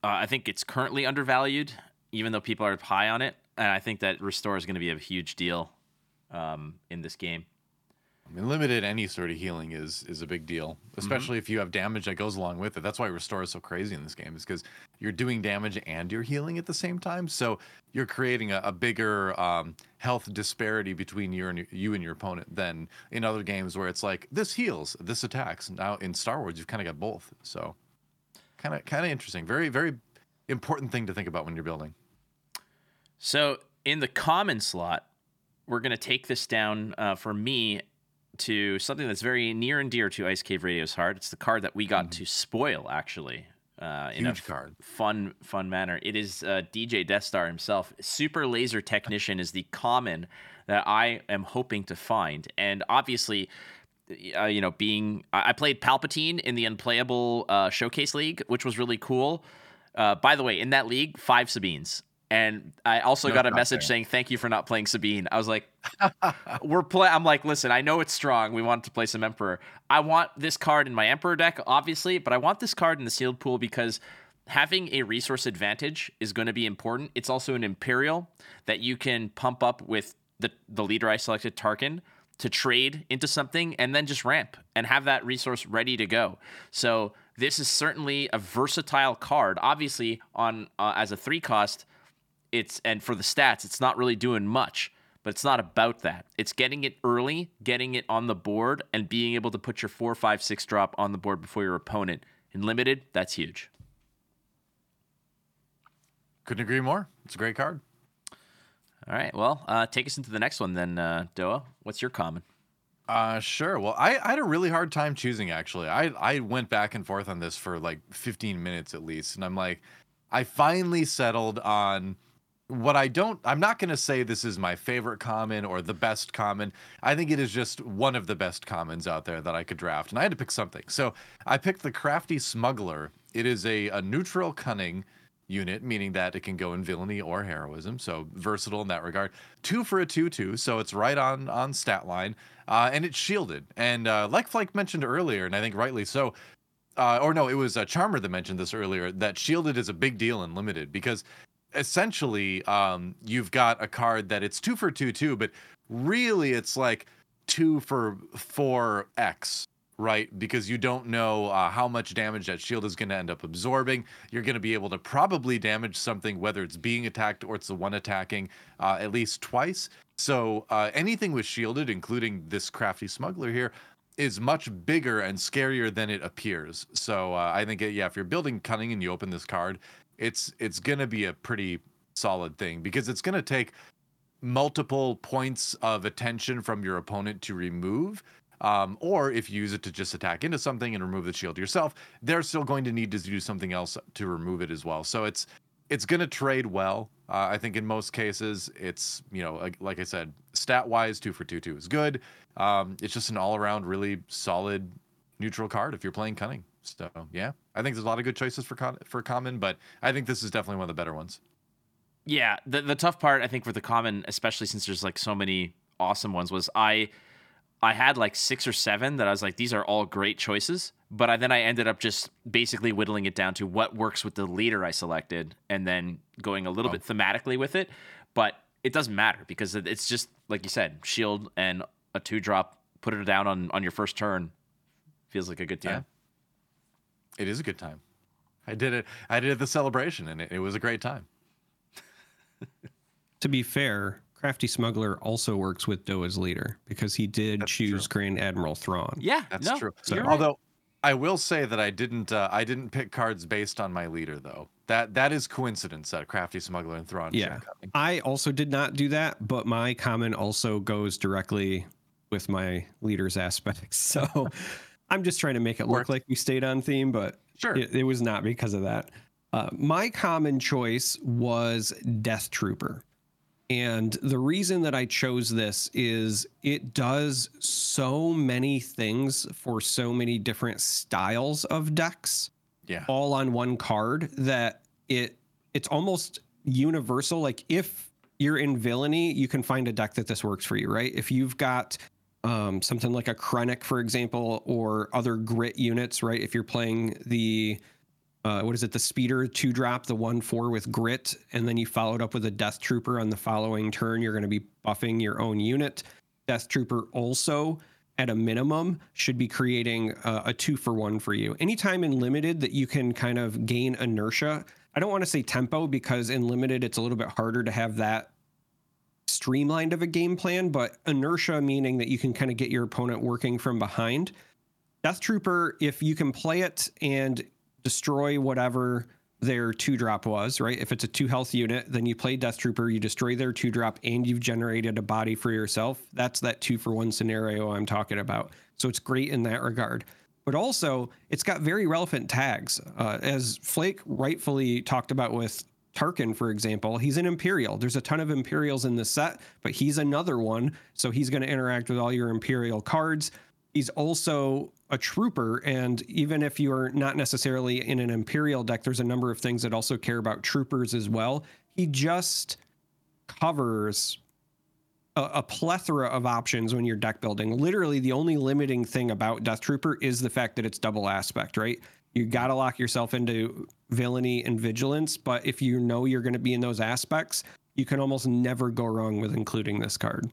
Uh, I think it's currently undervalued, even though people are high on it, and I think that restore is going to be a huge deal um, in this game.
I mean, limited any sort of healing is is a big deal,
Mm-hmm.
especially if you have damage that goes along with it. That's why restore is so crazy in this game, is because you're doing damage and you're healing at the same time. So you're creating a, a bigger um, health disparity between you and your, you and your opponent than in other games where it's like this heals, this attacks. Now in Star Wars, you've kind of got both. So kind of kind of interesting. Very very important thing to think about when you're building.
So in the common slot, we're going to take this down uh, for me to something that's very near and dear to Ice Cave Radio's heart. It's the card that we got to spoil, actually. Uh, in a
card.
fun, fun manner. It is uh, DJ Death Star himself. Super Laser Technician is the common that I am hoping to find, and obviously, uh, you know, being I played Palpatine in the Unplayable uh, Showcase League, which was really cool. Uh, by the way, in that league, five Sabines. And I also
No
got a message saying thank you for not playing Sabine. I was like, [LAUGHS] we're play. I'm like, listen, I know it's strong. We want to play some Emperor. I want this card in my Emperor deck, obviously, but I want this card in the sealed pool because having a resource advantage is going to be important. It's also an Imperial that you can pump up with the the leader I selected, Tarkin, to trade into something and then just ramp and have that resource ready to go. So this is certainly a versatile card. Obviously, on uh, as a three cost, it's and for the stats, it's not really doing much. But it's not about that. It's getting it early, getting it on the board, and being able to put your four, five, six drop on the board before your opponent. In limited, that's huge.
Couldn't agree more. It's a great card.
All right. Well, uh, take us into the next one then, uh, Doa. What's your common?
Uh, sure. Well, I, I had a really hard time choosing actually. I I went back and forth on this for like 15 minutes at least, and I'm like, I finally settled on what I don't. I'm not gonna say this is my favorite common or the best common. I think it is just one of the best commons out there that I could draft, and I had to pick something. So I picked the Crafty Smuggler. It is a a neutral cunning unit, meaning that it can go in villainy or heroism, so versatile in that regard. Two for a two-two, so it's right on on stat line, uh, and it's shielded. And uh, like Flake mentioned earlier, and I think rightly so, uh, or no, it was uh, Charmer that mentioned this earlier that shielded is a big deal in limited because essentially um, you've got a card that it's two for two two, but really it's like two for four X, right? Because you don't know uh, how much damage that shield is going to end up absorbing. You're going to be able to probably damage something, whether it's being attacked or it's the one attacking, uh, at least twice. So uh, anything with shielded, including this crafty smuggler here, is much bigger and scarier than it appears. So uh, I think, uh, yeah, if you're building cunning and you open this card, it's it's gonna be a pretty solid thing because it's gonna take multiple points of attention from your opponent to remove. Um, or if you use it to just attack into something and remove the shield yourself, they're still going to need to do something else to remove it as well. So it's it's going to trade well. Uh, I think in most cases, it's you know like, like I said, stat wise, two for two two is good. Um, it's just an all around really solid neutral card if you're playing cunning. So yeah, I think there's a lot of good choices for con- for common, but I think this is definitely one of the better ones.
Yeah, the the tough part I think for the common, especially since there's like so many awesome ones, was I I had like six or seven that I was like, these are all great choices. But I, then I ended up just basically whittling it down to what works with the leader I selected and then going a little
Oh.
bit thematically with it. But it doesn't matter because it's just, like you said, shield and a two drop, put it down on, on your first turn. Feels like a good time.
It is a good time. I did it. I did it at the celebration, and it, it was a great time.
To be fair, Crafty Smuggler also works with Doa's leader because he did
That's
choose
true.
Grand Admiral Thrawn.
Yeah,
That's
no,
true.
you're right.
Although I will say that I didn't. Uh, I didn't pick cards based on my leader, though. That that is coincidence. That crafty smuggler and Thrawn.
Yeah. I also did not do that, but my comment also goes directly with my leader's aspects. [LAUGHS] So I'm just trying to make it look like we stayed on theme, but
Sure.
it, it was not because of that. Uh, my common choice was Death Trooper. And the reason that I chose this is it does so many things for so many different styles of decks
yeah.
all on one card that it it's almost universal like if you're in villainy you can find a deck that this works for you right if you've got um, something like a Krennic, for example, or other grit units, right? If you're playing the uh, what is it, the speeder two drop, the one four with grit, and then you followed up with a Death Trooper on the following turn, you're going to be buffing your own unit. Death Trooper also, at a minimum, should be creating uh, a two for one for you. Anytime in limited that you can kind of gain inertia. I don't want to say tempo because in limited it's a little bit harder to have that streamlined of a game plan, but inertia meaning that you can kind of get your opponent working from behind. Death Trooper, if you can play it and destroy whatever their two drop was, right? If it's a two health unit, then you play Death Trooper, you destroy their two drop, and you've generated a body for yourself. That's that two for one scenario I'm talking about. So it's great in that regard. But also, it's got very relevant tags. Uh, as Flake rightfully talked about with Tarkin, for example, he's an Imperial. There's a ton of Imperials in the set, but he's another one. So he's going to interact with all your Imperial cards. He's also a trooper. And even if you're not necessarily in an Imperial deck, there's a number of things that also care about troopers as well. He just covers a, a plethora of options when you're deck building. Literally, the only limiting thing about Death Trooper is the fact that it's double aspect, right? You got to lock yourself into villainy and vigilance, but if you know you're going to be in those aspects, you can almost never go wrong with including this card.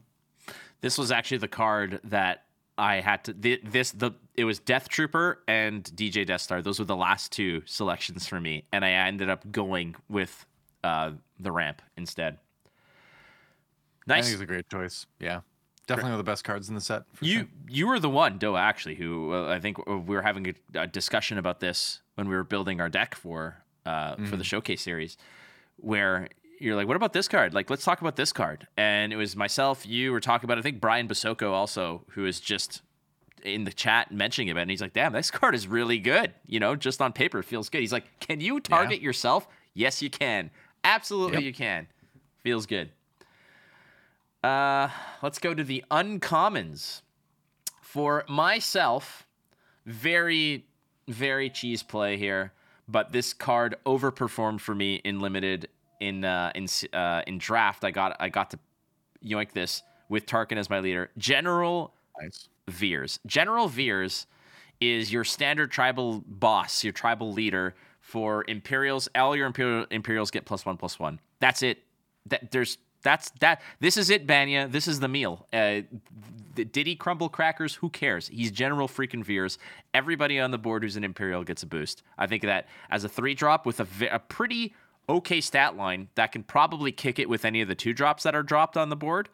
This was actually the card that I had to. thi- This the it was Death Trooper and DJ Death Star. Those were the last two selections for me, and I ended up going with uh, the ramp instead. Nice.
I think it's a great choice. Yeah. Definitely one of the best cards in the set.
You
sure.
you were the one, Doa, actually, who uh, I think we were having a, a discussion about this when we were building our deck for uh, for the showcase series, where you're like, "What about this card? Like, let's talk about this card." And it was myself, you were talking about. it. I think Brian Basoko also, who is just in the chat mentioning about it, and he's like, "Damn, this card is really good. You know, just on paper, it feels good." He's like, "Can you target yourself?" Yes, you can. Absolutely,
Yep.
you can. Feels good. Uh, let's go to the uncommons. For myself, very, very cheese play here, but this card overperformed for me in limited. In uh, in uh, in draft, I got I got to yoink this with Tarkin as my leader. General
Nice.
Veers. General Veers is your standard tribal boss, your tribal leader for Imperials. All your Imperial, Imperials get plus one, plus one. That's it. That there's that's that. This is it, Banya. This is the meal. Uh, did he crumble crackers? Who cares? He's General freaking Veers. Everybody on the board who's an Imperial gets a boost. I think that as a three drop with a, a pretty okay stat line that can probably kick it with any of the two drops that are dropped on the board.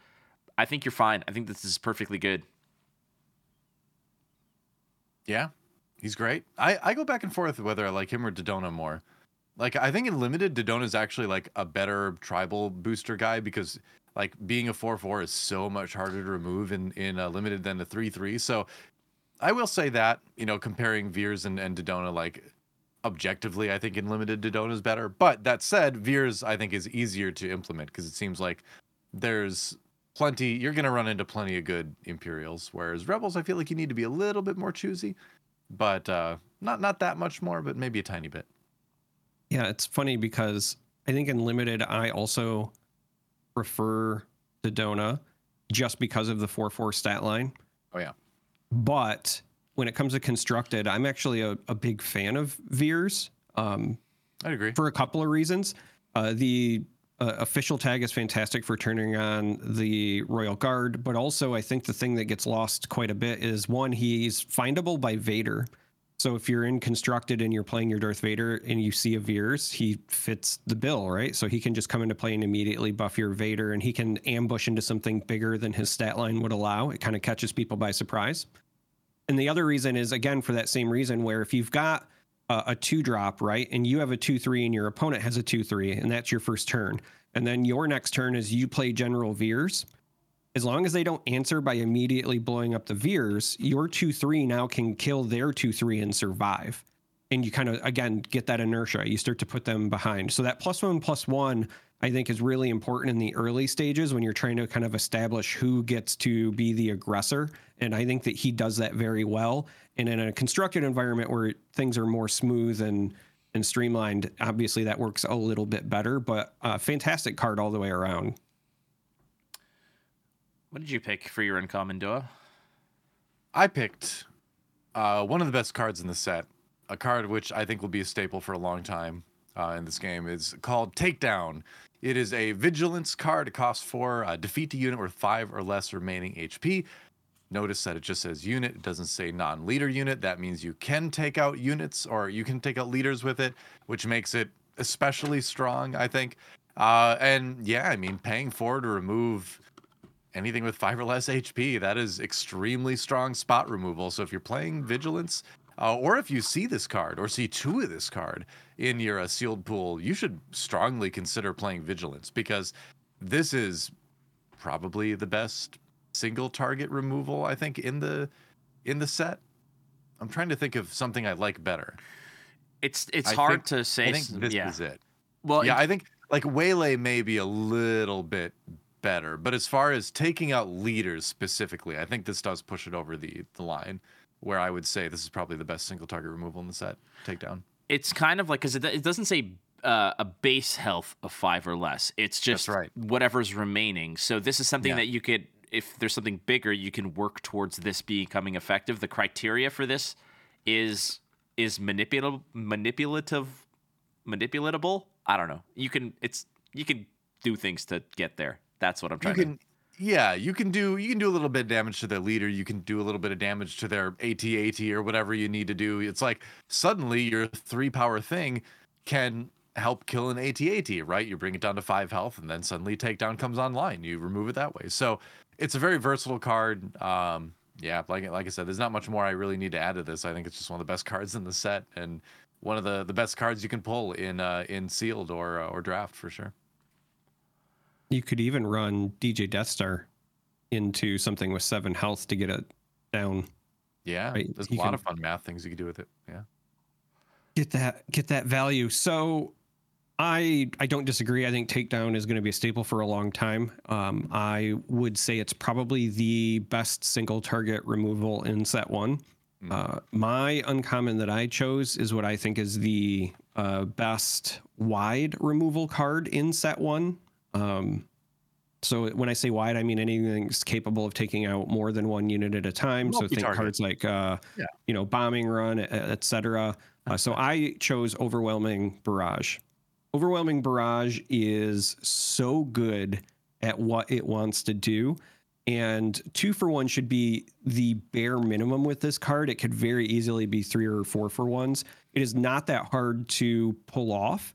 I think you're fine. I think this is perfectly good.
Yeah, he's great. I, I go back and forth whether I like him or Dodonna more. Like I think in limited, Dodonna's actually like a better tribal booster guy because like being a four four is so much harder to remove in in uh, limited than the three three. So I will say that you know comparing Veers and and Dodonna like objectively, I think in limited Dodonna is better. But that said, Veers I think is easier to implement because it seems like there's plenty you're going to run into plenty of good imperials whereas rebels i feel like you need to be a little bit more choosy but uh, not not that much more, but maybe a tiny bit.
Yeah, it's funny because I think in limited, I also prefer Dodonna just because of the 4 4 stat line.
Oh, yeah.
But when it comes to constructed, I'm actually a, a big fan of Veers um,
I'd agree.
for a couple of reasons. Uh, the uh, official tag is fantastic for turning on the Royal Guard, but also I think the thing that gets lost quite a bit is one, he's findable by Vader. So if you're in constructed and you're playing your Darth Vader and you see a Veers, he fits the bill, right? So he can just come into play and immediately buff your Vader, and he can ambush into something bigger than his stat line would allow. It kind of catches people by surprise. And the other reason is again for that same reason, where if you've got a, a two drop, right, and you have a two three, and your opponent has a two three, and that's your first turn, and then your next turn is you play General Veers as long as they don't answer by immediately blowing up the Veers, your 2 3 now can kill their 2 3 and survive. And you kind of, again, get that inertia. You start to put them behind. So that plus one, plus one, I think is really important in the early stages when you're trying to kind of establish who gets to be the aggressor. And I think that he does that very well. And in a constructed environment where things are more smooth and and streamlined, obviously that works a little bit better. But uh, fantastic card all the way around.
What did you pick for your uncommon Doa?
I picked uh, one of the best cards in the set, a card which I think will be a staple for a long time uh, in this game. is called Takedown. It is a vigilance card. It costs four. Uh, defeat a unit with five or less remaining HP. Notice that it just says unit. It doesn't say non-leader unit. That means you can take out units or you can take out leaders with it, which makes it especially strong, I think. Uh, and yeah, I mean, paying four to remove anything with five or less HP, that is extremely strong spot removal. So if you're playing Vigilance, uh, or if you see this card or see two of this card in your uh, sealed pool, you should strongly consider playing Vigilance because this is probably the best single target removal I think in the in the set. I'm trying to think of something I like better.
It's it's
I
hard
think-
to say.
I think this
yeah.
is it.
Well,
yeah,
it-
I think like Waylay may be a little bit better, but as far as taking out leaders specifically, I think this does push it over the the line. Where I would say this is probably the best single target removal in the set. Takedown.
it's kind of like because it, it doesn't say uh, a base health of five or less. It's just
right.
whatever's remaining. So this is something
Yeah.
that you could, if there's something bigger, you can work towards this becoming effective. The criteria for this is is manipulable, manipulative, manipulatable. I don't know. You can it's you can do things to get there. That's what I'm
You
trying
can, yeah, you can do you can do a little bit of damage to their leader. You can do a little bit of damage to their AT-AT or whatever you need to do. It's like suddenly your three power thing can help kill an AT-AT, right? You bring it down to five health, and then suddenly takedown comes online. You remove it that way. So it's a very versatile card. Um, yeah, like like I said, there's not much more I really need to add to this. I think it's just one of the best cards in the set and one of the the best cards you can pull in uh, in sealed or uh, or draft for sure.
You could even run DJ Death Star into something with seven health to get it down.
Yeah,
Right,
there's a lot
can-
of fun math things you can do with it. Yeah.
Get that get that value. So I I don't disagree. I think takedown is going to be a staple for a long time. Um, I would say it's probably the best single target removal in set one.
Mm.
Uh, my uncommon that I chose is what I think is the uh, best wide removal card in set one. Um, so when I say wide, I mean anything's capable of taking out more than one unit at a time. So think cards like uh,
Yeah.
you know bombing run, etc. Uh, so I chose overwhelming barrage. Overwhelming barrage is so good at what it wants to do. And two for one should be the bare minimum with this card. It could very easily be three or four for ones. It is not that hard to pull off.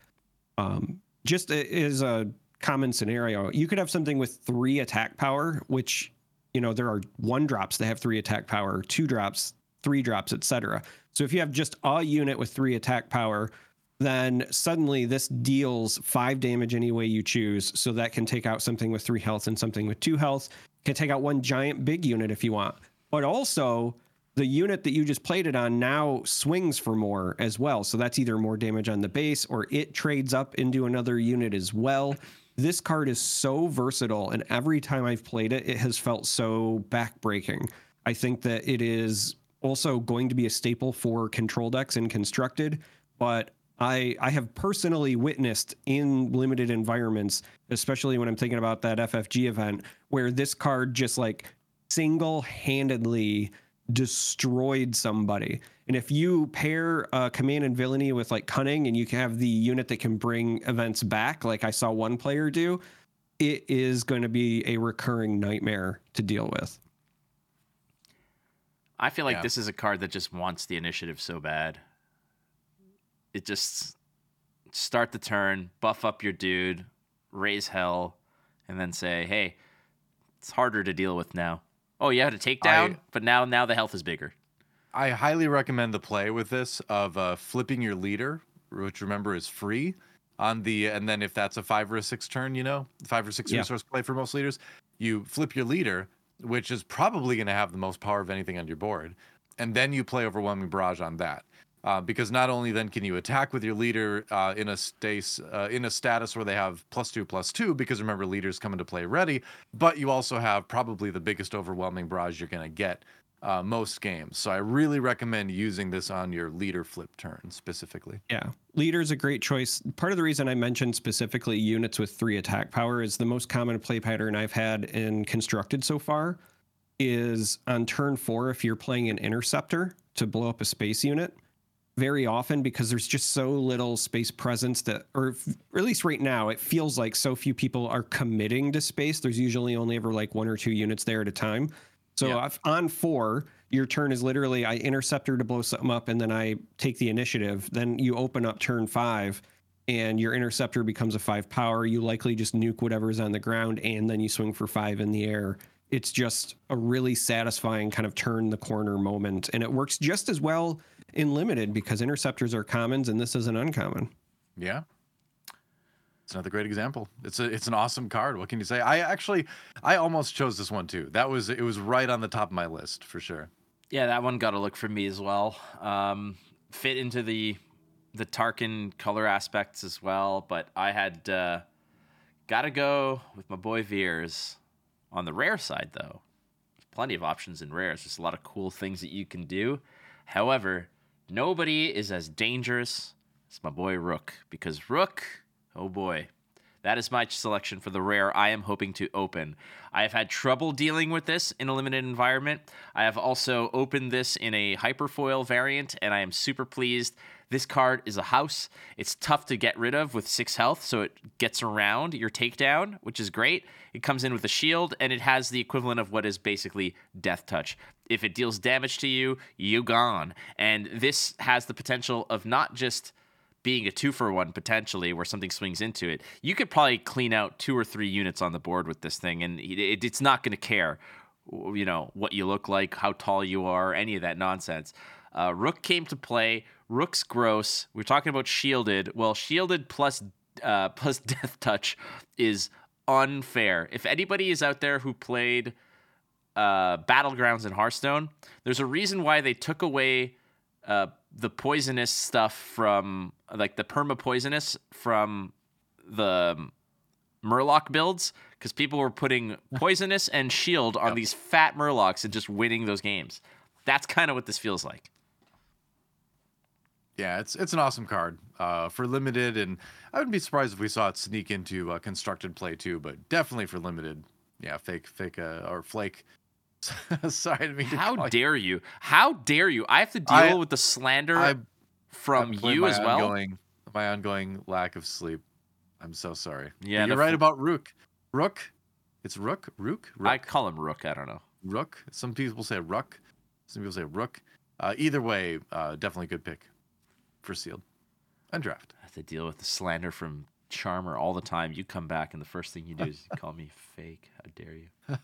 Um, just as a common scenario, you could have something with three attack power, which you know there are one drops that have three attack power, two drops, three drops, etc. So if you have just a unit with three attack power, then suddenly this deals five damage any way you choose. So that can take out something with three health and something with two health. Can take out one giant big unit if you want. But also the unit that you just played it on now swings for more as well. So that's either more damage on the base or it trades up into another unit as well. This card is so versatile, and every time I've played it, it has felt so backbreaking. I think that it is also going to be a staple for control decks in constructed, but I I have personally witnessed in limited environments, especially when I'm thinking about that FFG event, where this card just like single-handedly destroyed somebody. And if you pair uh, command and villainy with like cunning, and you can have the unit that can bring events back, like I saw one player do, it is going to be a recurring nightmare to deal with.
I feel like
Yeah.
this is a card that just wants the initiative so bad. It just start the turn, buff up your dude, raise hell, and then say, "Hey, it's harder to deal with now." Oh, you had a takedown,
I-
but now now the health is bigger.
I highly recommend the play with this of uh, flipping your leader, which remember is free on the, and then if that's a five or a six turn, you know, five or six
Yeah.
resource play for most leaders, you flip your leader, which is probably going to have the most power of anything on your board, and then you play overwhelming barrage on that. Uh, because not only then can you attack with your leader uh, in a stace uh, in a status where they have plus two plus two because remember leaders come into play ready, but you also have probably the biggest overwhelming barrage you're going to get uh, most games. So I really recommend using this on your leader flip turn specifically.
Yeah, leader's a great choice. Part of the reason I mentioned specifically units with three attack power is the most common play pattern I've had in constructed so far is on turn four if you're playing an interceptor to blow up a space unit. Very often, because there's just so little space presence that, or, at least right now, it feels like so few people are committing to space. There's usually only ever like one or two units there at a time. So
Yeah.
on four, your turn is literally I interceptor to blow something up and then I take the initiative. Then you open up turn five and your interceptor becomes a five power. You likely just nuke whatever's on the ground and then you swing for five in the air. It's just a really satisfying kind of turn the corner moment. And it works just as well in limited because interceptors are commons and this is an uncommon.
Yeah. It's another great example. It's a it's an awesome card. What can you say? I actually I almost chose this one too. That was it was right on the top of my list for sure.
Yeah, that one got a look for me as well. Um, fit into the the Tarkin color aspects as well, but I had uh, got to go with my boy Veers. On the rare side, though, there's plenty of options in rares. There's a lot of cool things that you can do. However, nobody is as dangerous as my boy Rukh because Rukh, oh boy, that is my selection for the rare I am hoping to open. I have had trouble dealing with this in a limited environment. I have also opened this in a hyperfoil variant, and I am super pleased. This card is a house. It's tough to get rid of with six health, so it gets around your takedown, which is great. It comes in with a shield, and it has the equivalent of what is basically Death Touch. If it deals damage to you, you gone. And this has the potential of not just being a two for one potentially where something swings into it you could probably clean out two or three units on the board with this thing and it, it- it's not going to care you know what you look like how tall you are any of that nonsense uh, Rukh came to play Rukh's gross we're talking about shielded well shielded plus uh, [LAUGHS] plus death touch is unfair if anybody is out there who played uh, battlegrounds in Hearthstone, there's a reason why they took away uh, the poisonous stuff from like the perma poisonous from the Murloc builds because people were putting [LAUGHS] poisonous and shield on these fat Murlocs and just winning those games. That's kind of what this feels like.
Yeah, it's it's an awesome card uh, for limited, and I wouldn't be surprised if we saw it sneak into uh, constructed play too. But definitely for limited, yeah, fake, fake, uh, or flake. [LAUGHS] Sorry, to to
How
call you-
dare you? How dare you? I have to deal
I-
with the slander
I-
from
I
you as well.
Ongoing, my ongoing lack of sleep. I'm so sorry. But
Yeah,
you're right
f-
about Rukh. Rukh, it's Rukh. Rukh. Rukh.
I call him Rukh. I don't know.
Rukh. Some people say Rukh. Some people say Rukh. Uh, either way, uh, definitely good pick for sealed and draft.
I have to deal with the slander from Charmer all the time. You come back and the first thing you do is you call me [LAUGHS] fake. How dare you? [LAUGHS]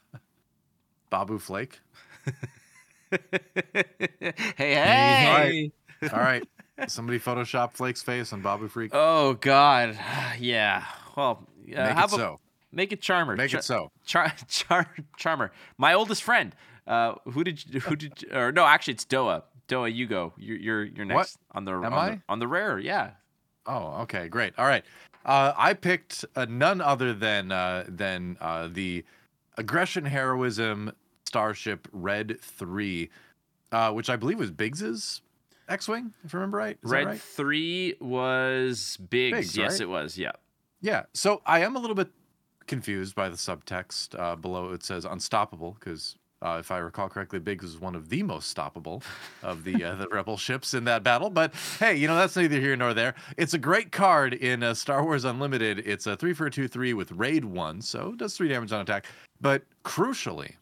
Babu Flake. [LAUGHS]
hey, hey.
All right. Somebody Photoshop Flake's face on Babu Frik.
Oh God. [SIGHS] Yeah. Well, uh,
Make
how
it
about
so.
make it Charmer?
Make
Char-
it so.
Char- Char- Charmer. My oldest friend. Uh, who did you, who did you, or no? Actually, it's Doa. Doa, you go. You're you're, you're
What?
next on the
Am
on
I?
the on the rare. Yeah.
Oh, okay, great. All right. Uh, I picked uh, none other than uh, than uh, the aggression heroism starship Red Three. uh, which I believe was Biggs's X-wing, if I remember right. Is
Red
right?
three was Biggs.
Biggs,
yes,
right?
it was. Yeah.
Yeah. So I am a little bit confused by the subtext uh, below. It says unstoppable because. Uh, if I recall correctly, Biggs was one of the most stoppable [LAUGHS] of the uh, the rebel ships in that battle. But hey, you know that's neither here nor there. It's a great card in uh, Star Wars Unlimited. It's a three for a two three with raid one, so it does three damage on attack. But crucially,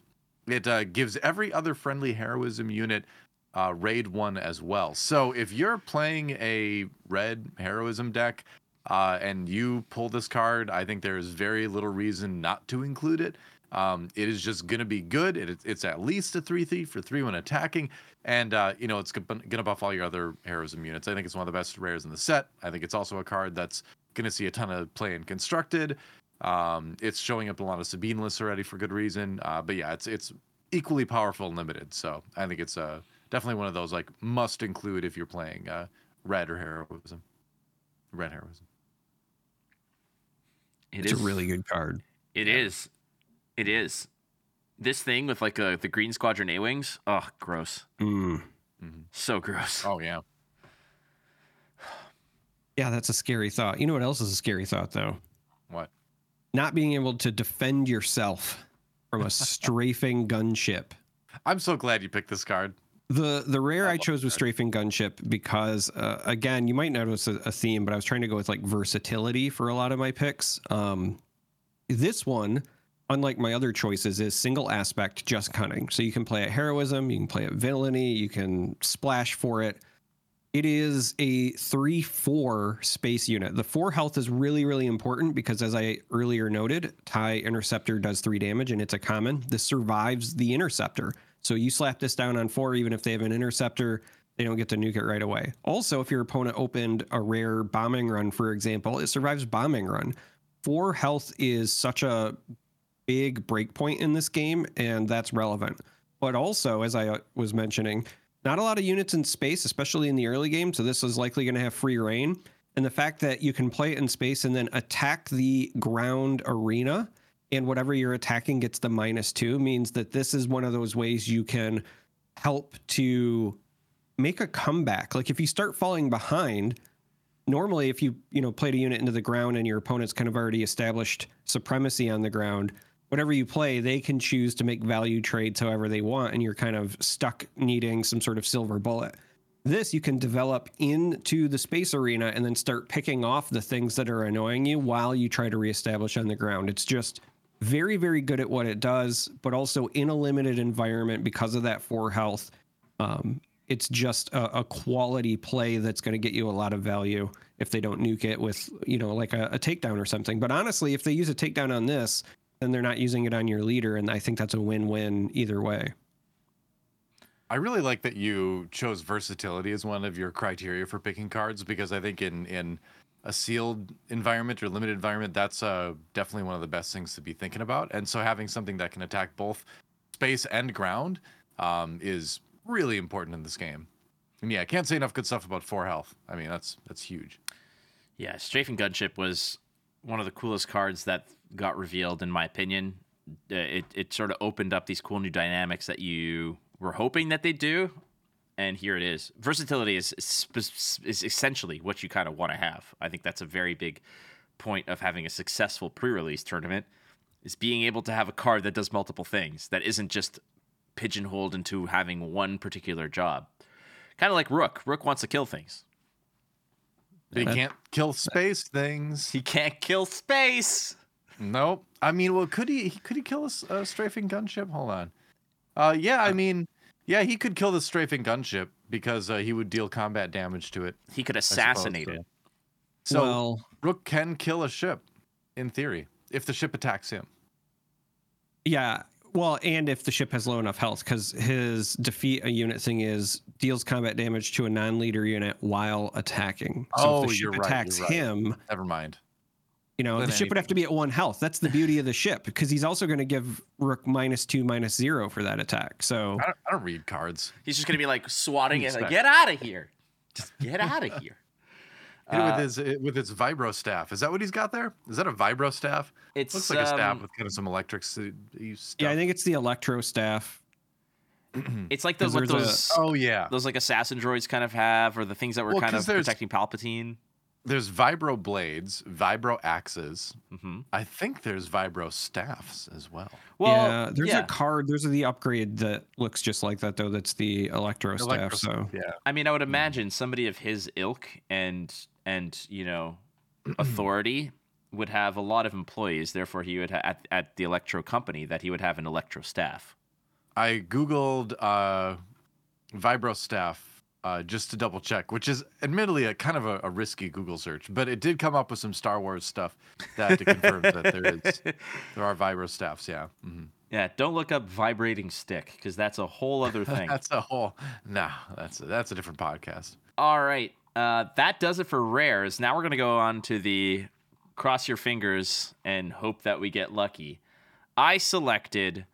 it uh, gives every other friendly heroism unit uh, raid one as well. So if you're playing a red heroism deck uh, and you pull this card, I think there is very little reason not to include it. Um, it is just going to be good. It, it's at least a 3 3 for 3 when attacking. And, uh, you know, it's going to buff all your other heroism units. I think it's one of the best rares in the set. I think it's also a card that's going to see a ton of play in constructed. Um, it's showing up in a lot of Sabine lists already for good reason. Uh, but yeah, it's it's equally powerful and limited. So I think it's uh, definitely one of those like must include if you're playing uh, red or heroism. Red heroism.
It
It's
is
a really good card.
It is. It is. This thing with like uh, the Green Squadron A wings. Oh, gross.
Mm.
So gross.
Oh yeah.
Yeah, that's a scary thought. You know what else is a scary thought though?
What?
Not being able to defend yourself from a [LAUGHS] strafing gunship.
I'm so glad you picked this card.
The the rare
I
I chose was strafing gunship because uh, again, you might notice a, a theme, but I was trying to go with like versatility for a lot of my picks. Um, this one, unlike my other choices, is single aspect, just cunning. So you can play at heroism, you can play at villainy, you can splash for it. It is a 3 4 space unit. The 4 health is really, really important because, as I earlier noted, TIE Interceptor does 3 damage and it's a common. This survives the Interceptor. So you slap this down on 4, even if they have an Interceptor, they don't get to nuke it right away. Also, if your opponent opened a rare bombing run, for example, it survives bombing run. 4 health is such a big breakpoint in this game, and that's relevant. But also, as I uh, was mentioning, not a lot of units in space, especially in the early game. So this is likely going to have free reign. And the fact that you can play it in space and then attack the ground arena and whatever you're attacking gets the minus two means that this is one of those ways you can help to make a comeback. Like if you start falling behind, normally if you you know played a unit into the ground and your opponent's kind of already established supremacy on the ground whatever you play they can choose to make value trades however they want and you're kind of stuck needing some sort of silver bullet. This you can develop into the space arena and then start picking off the things that are annoying you while you try to reestablish on the ground. It's just very very good at what it does but also in a limited environment because of that four health um, it's just a, a quality play that's going to get you a lot of value if they don't nuke it with you know like a, a takedown or something. But honestly if they use a takedown on this then they're not using it on your leader and i think that's a win-win either way
I really like that you chose versatility as one of your criteria for picking cards because I think in in a sealed environment or limited environment, that's uh, definitely one of the best things to be thinking about. And so having something that can attack both space and ground um, is really important in this game. And yeah, I can't say enough good stuff about four health. I mean, that's that's huge.
Yeah, Strafing Gunship was one of the coolest cards that got revealed, in my opinion. Uh, It it sort of opened up these cool new dynamics that you were hoping that they do, and here it is. Versatility is is, is essentially what you kind of want to have. I think that's a very big point of having a successful pre-release tournament is being able to have a card that does multiple things that isn't just pigeonholed into having one particular job. Kind of like Rukh. Rukh wants to kill things.
They
Yeah.
can't kill space things.
He can't kill space.
Nope. I mean, well, could he? Could he kill a strafing gunship? Hold on. Uh, yeah. I mean, yeah, he could kill the strafing gunship because uh, he would deal combat damage to it.
He could
I suppose,
assassinate
so.
it.
So
well
Rukh can kill a ship, in theory, if the ship attacks him.
yeah well and if the ship has low enough health because his defeat a unit thing is deals combat damage to a non-leader unit while attacking so
Oh,
if the oh, ship
you're right, you're
attacks
right.
him
Never mind.
You know,
Then
the ship would have to be at one health. That's the beauty of the ship because he's also going to give Rukh minus two, minus zero for that attack. So
I don't, I don't read cards.
He's just gonna be like swatting it, like, get out of here. Just get out of here.
Hit it
Uh,
with his uh, with his vibro staff. Is that what he's got there? Is that a vibro staff?
It's
Looks like a staff
um,
with kind of some electric. s- you
yeah, I think it's the Electro staff. [CLEARS THROAT]
It's like those
'Cause
what
there's a-
those
Oh yeah.
those like assassin droids kind of have, or the things that were
Well,
kind
'cause
of protecting Palpatine.
There's vibro blades, vibro axes.
hmm
I think there's vibro staffs as well.
Well,
yeah, there's
yeah.
a card. There's the upgrade that looks just like that though. That's the electro staff. So
yeah.
I mean, I would imagine somebody of his ilk and and you know [CLEARS THROAT] authority would have a lot of employees. Therefore, he would ha- at at the electro company that he would have an electro staff.
I googled uh, vibro staff uh, just to double check, which is admittedly a kind of a, a risky Google search, but it did come up with some Star Wars stuff that to confirm that there is [LAUGHS] there are vibro staffs. Yeah, hmm
Yeah, don't look up vibrating stick because that's a whole other thing. [LAUGHS]
that's a whole. Nah, that's a, that's a different podcast.
All right, uh, that does it for rares. Now we're gonna go on to the cross your fingers and hope that we get lucky. I selected,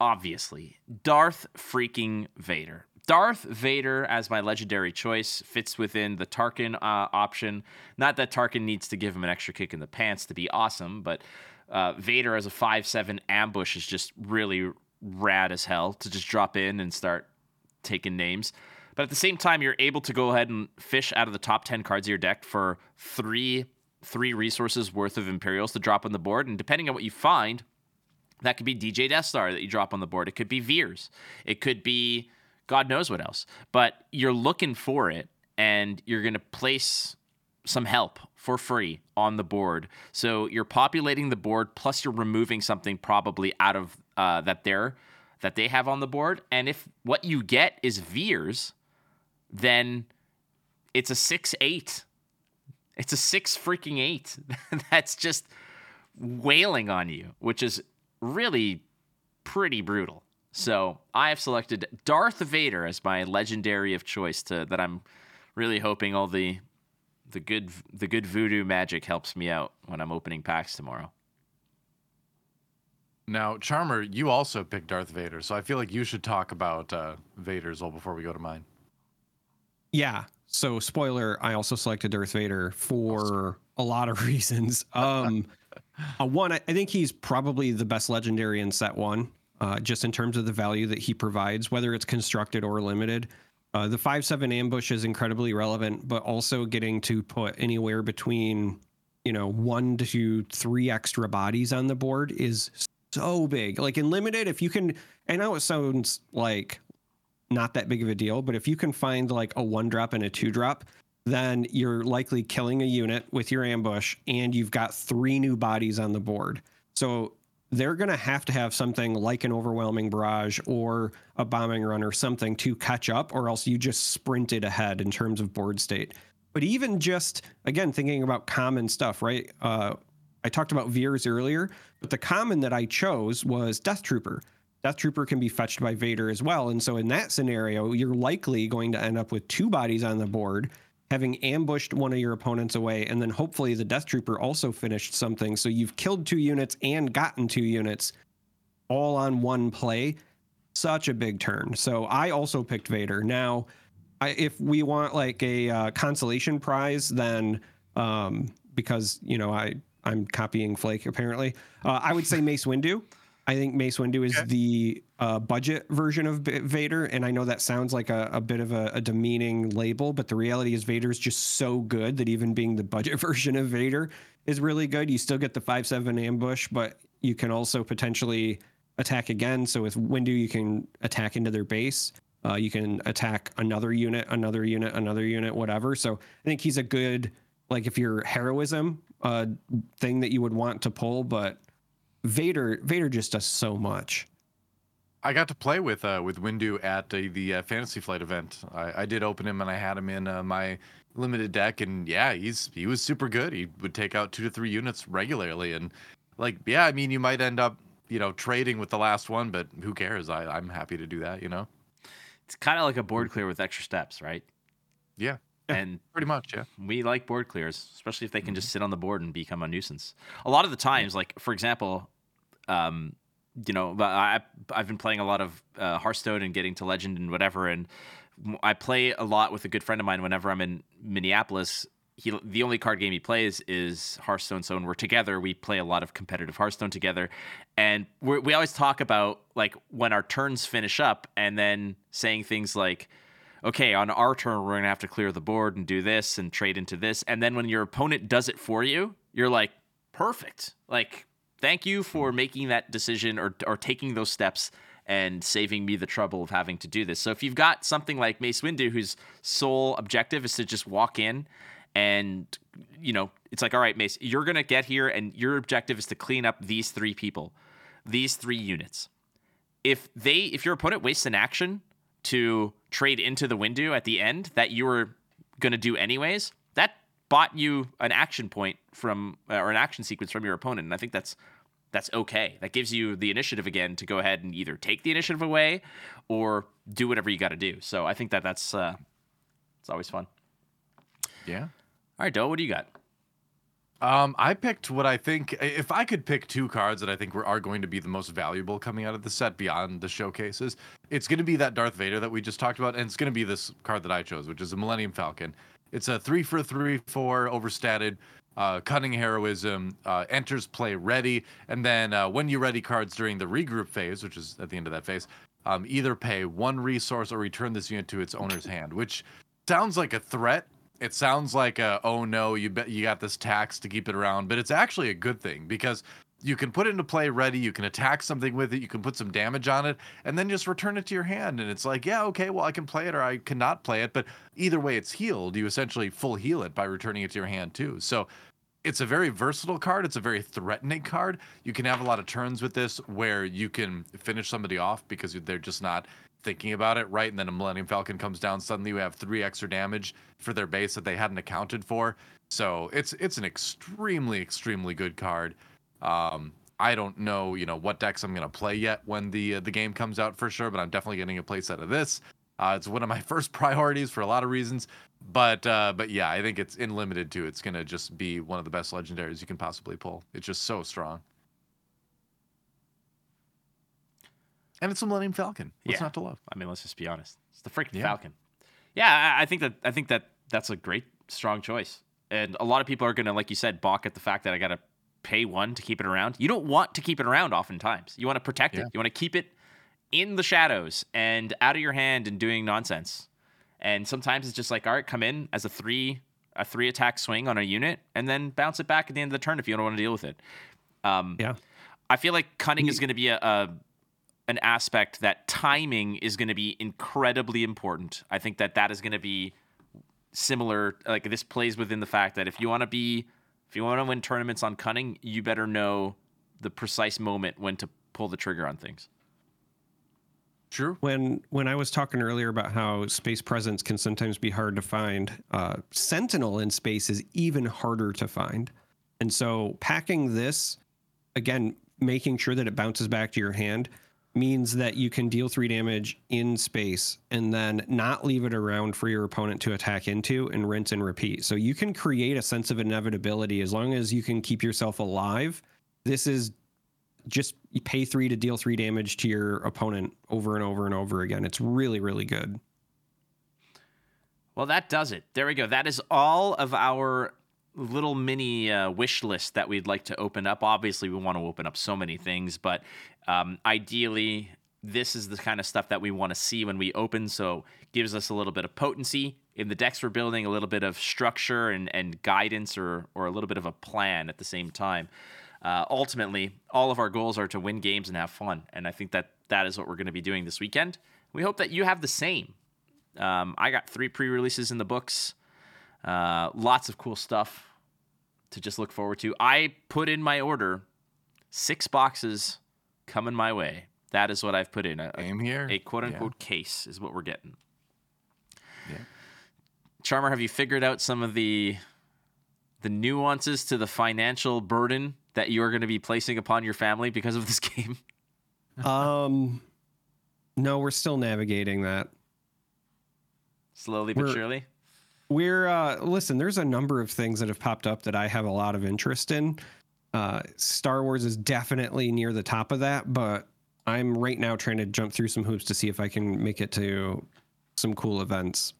obviously, Darth freaking Vader. Darth Vader as my legendary choice fits within the Tarkin uh, option. Not that Tarkin needs to give him an extra kick in the pants to be awesome, but uh, Vader as a 5 7 ambush is just really rad as hell to just drop in and start taking names. But at the same time, you're able to go ahead and fish out of the top 10 cards of your deck for three three resources worth of Imperials to drop on the board. And depending on what you find, that could be DJ Death Star that you drop on the board. It could be Veers. It could be God knows what else. But you're looking for it and you're going to place some help for free on the board. So you're populating the board plus you're removing something probably out of uh, that they're that they have on the board. And if what you get is Veers, then it's a six eight. It's a six freaking eight. [LAUGHS] That's just wailing on you, which is really pretty brutal. So I have selected Darth Vader as my legendary of choice to that I'm really hoping all the the good the good voodoo magic helps me out when I'm opening packs tomorrow.
Now, Charmer, you also picked Darth Vader, so I feel like you should talk about uh, Vader as well before we go to mine.
Yeah. So spoiler, I also selected Darth Vader for a lot of [LAUGHS] reasons. Um, uh, one, I, I think he's probably the best legendary in set one, uh, just in terms of the value that he provides, whether it's constructed or limited. Uh, the five seven ambush is incredibly relevant, but also getting to put anywhere between you know one to three extra bodies on the board is so big. Like in limited, if you can, I know it sounds like not that big of a deal, but if you can find like a one drop and a two drop, then you're likely killing a unit with your ambush and you've got three new bodies on the board. So they're going to have to have something like an overwhelming barrage or a bombing run or something to catch up, or else you just sprinted ahead in terms of board state. But even just, again, thinking about common stuff, right? Uh, I talked about Veers earlier, but the common that I chose was Death Trooper. Death Trooper can be fetched by Vader as well. And so in that scenario, you're likely going to end up with two bodies on the board, having ambushed one of your opponents away, and then hopefully the Death Trooper also finished something. So you've killed two units and gotten two units all on one play. Such a big turn. So I also picked Vader. Now, I, if we want like a uh, consolation prize, then um, because you know I I'm copying Flake apparently, uh, I would say [LAUGHS] Mace Windu. I think Mace Windu is
Okay.
the uh, budget version of B- Vader, and I know that sounds like a, a bit of a, a demeaning label, but the reality is Vader is just so good that even being the budget [LAUGHS] version of Vader is really good. You still get the five seven ambush, but you can also potentially attack again. So with Windu, you can attack into their base. Uh, you can attack another unit, another unit, another unit, whatever. So I think he's a good, like if you're heroism, uh, thing that you would want to pull. But Vader, Vader just does so much.
I got to play with uh, with Windu at uh, the uh, Fantasy Flight event. I, I did open him and I had him in uh, my limited deck, and yeah, he's he was super good. He would take out two to three units regularly, and like yeah, I mean you might end up you know trading with the last one, but who cares? I I'm happy to do that. You know,
It's kind of like a board clear with extra steps, right?
yeah,
And [LAUGHS]
pretty much, yeah.
we like board clears, especially if they can just sit on the board and become a nuisance. A lot of the times, like for example, um, you know, I I've been playing a lot of uh, Hearthstone and getting to Legend and whatever, and I play a lot with a good friend of mine whenever I'm in Minneapolis. he the only card game he plays is Hearthstone. So when we're together, we play a lot of competitive Hearthstone together, and we we always talk about like when our turns finish up, and then saying things like, "Okay, on our turn, we're gonna have to clear the board and do this and trade into this," and then when your opponent does it for you, you're like, "Perfect!" Like, thank you for making that decision or or taking those steps and saving me the trouble of having to do this. So if you've got something like Mace Windu, whose sole objective is to just walk in and you know it's like all right mace you're to get here and your objective is to clean up these three people these three units if they if your opponent wastes an action to trade into the Windu at the end that you were to do anyways bought you an action point from or an action sequence from your opponent and i think that's that's okay that gives you the initiative again to go ahead and either take the initiative away or do whatever you got to do so i think that that's uh it's always fun
Yeah.
all right, Doa, what do you got?
Um, I picked what I think if I could pick two cards that I think were, are going to be the most valuable coming out of the set beyond the showcases, it's going to be that Darth Vader that we just talked about, and it's going to be this card that I chose, which is a Millennium Falcon. It's a three for three, four overstated, uh, cunning heroism, uh, enters play ready, and then uh, when you ready cards during the regroup phase, which is at the end of that phase, um, either pay one resource or return this unit to its owner's hand, which sounds like a threat. It sounds like a oh no you bet you got this tax to keep it around but it's actually a good thing because you can put it into play ready you can attack something with it you can put some damage on it and then just return it to your hand and it's like yeah okay well i can play it or i cannot play it but either way it's healed you essentially full heal it by returning it to your hand too so it's a very versatile card. It's a very threatening card. You can have a lot of turns with this where you can finish somebody off because they're just not thinking about it, right? And then a Millennium Falcon comes down. Suddenly, you have three extra damage for their base that they hadn't accounted for. So it's it's an extremely extremely good card. Um, I don't know, you know, what decks I'm gonna play yet when the uh, the game comes out for sure, but I'm definitely getting a playset of this. Uh, it's one of my [LAUGHS] first priorities for a lot of reasons, but uh, but yeah, I think it's in limited too. It's gonna just be one of the best legendaries you can possibly pull. It's just so strong. And it's a Millennium Falcon. What's
Yeah.
not to love?
I mean, let's just be honest. It's the freaking
Yeah.
Falcon. Yeah, I, I think that I think that that's a great strong choice. And a lot of people are gonna, like you said, balk at the fact that I gotta pay one to keep it around. You don't want to keep it around oftentimes. You want to protect
Yeah.
it. You want to keep it in the shadows and out of your hand and doing nonsense. And sometimes it's just like, all right, come in as a three a three attack swing on a unit and then bounce it back at the end of the turn if you don't want to deal with it. Um,
Yeah.
I feel like cunning is going to be a, a an aspect that timing is going to be incredibly important. I think that that is going to be similar. Like this plays within the fact that if you want to be, if you want to win tournaments on cunning, you better know the precise moment when to pull the trigger on things.
Sure.
when when I was talking earlier about how space presence can sometimes be hard to find, uh, Sentinel in space is even harder to find, and so packing this again, making sure that it bounces back to your hand means that you can deal three damage in space and then not leave it around for your opponent to attack into and rinse and repeat. So you can create a sense of inevitability as long as you can keep yourself alive. This is just pay three to deal three damage to your opponent over and over and over again. It's really, really good.
Well, that does it. There we go. That is all of our little mini uh, wish list that we'd like to open up. Obviously, we want to open up so many things, but um, ideally, this is the kind of stuff that we want to see when we open. So, gives us a little bit of potency in the decks we're building, a little bit of structure and, and guidance, or or a little bit of a plan at the same time. Uh, ultimately, all of our goals are to win games and have fun, and I think that that is what we're going to be doing this weekend. We hope that you have the same. Um, I got three pre-releases in the books. Uh, lots of cool stuff to just look forward to. I put in my order. Six boxes coming my way. That is what I've put in. A, a,
Aim here.
a quote
Yeah.
unquote case is what we're getting.
Yeah.
Charmer, have you figured out some of the the nuances to the financial burden that you are going to be placing upon your family because of this [LAUGHS] game?
Um, no, we're still navigating that.
Slowly but
We're-
surely.
We're uh, listen. There's a number of things that have popped up that I have a lot of interest in. Uh, Star Wars is definitely near the top of that, but I'm right now trying to jump through some hoops to see if I can make it to some cool events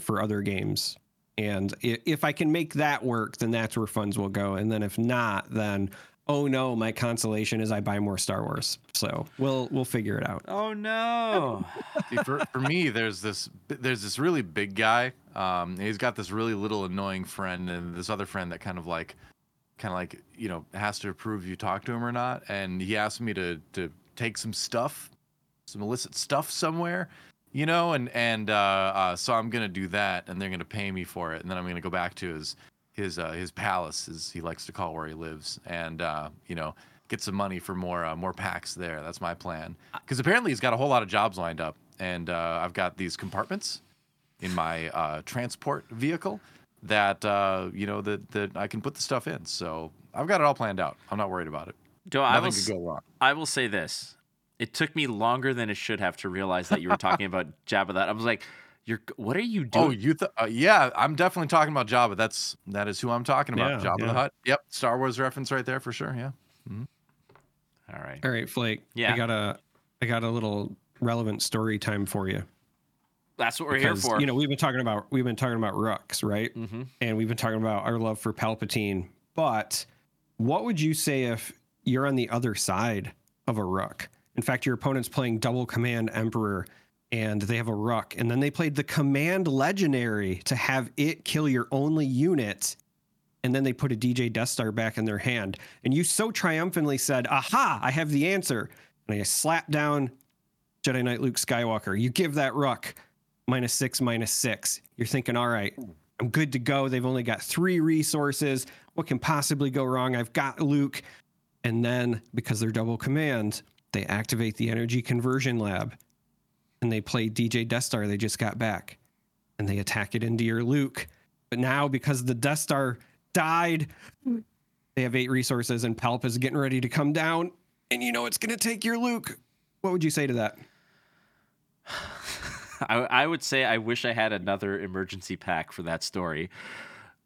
for other games. And if I can make that work, then that's where funds will go. And then if not, then oh no, my consolation is I buy more Star Wars. So we'll we'll figure it out.
Oh no.
See, for, for me, there's this there's this really big guy. Um, he's got this really little annoying friend, and this other friend that kind of like, kind of like you know has to approve you talk to him or not. And he asked me to to take some stuff, some illicit stuff somewhere, you know, and and uh, uh, so I'm gonna do that, and they're gonna pay me for it, and then I'm gonna go back to his his uh, his palace, as he likes to call where he lives, and uh, you know get some money for more uh, more packs there. That's my plan. Because apparently he's got a whole lot of jobs lined up, and uh, I've got these compartments in my uh, transport vehicle that uh, you know that that I can put the stuff in. So I've got it all planned out. I'm not worried about it.
Joe, I
Nothing
will,
could go wrong.
I will say this. It took me longer than it should have to realize that you were talking about [LAUGHS] Jabba that. I was like, you're what are you doing?
Oh, you th- uh, yeah, I'm definitely talking about Jabba. That's that is who I'm talking about.
Yeah,
Jabba
yeah.
the Hutt. Yep, Star Wars reference right there for sure. Yeah.
All right.
All right, Flake.
Yeah.
I got a I got a little relevant story time for you.
That's what we're
Because,
here for.
You know, we've been talking about we've been talking about Rukhs, right?
hmm
And we've been talking about our love for Palpatine. But what would you say if you're on the other side of a Rukh? In fact, your opponent's playing double command Emperor and they have a Rukh, and then they played the command legendary to have it kill your only unit. And then they put a DJ Death Star back in their hand. And you so triumphantly said, Aha, I have the answer. And I slap down Jedi Knight Luke Skywalker. You give that Rukh minus six, minus six. You're thinking, all right, I'm good to go. They've only got three resources. What can possibly go wrong? I've got Luke. And then because they're double command, they activate the energy conversion lab and they play DJ Death Star they just got back and they attack it into your Luke. But now because the Death Star died, they have eight resources and Palp is getting ready to come down. And you know it's going to take your Luke. What would you say to that?
I, I would say I wish I had another emergency pack for that story.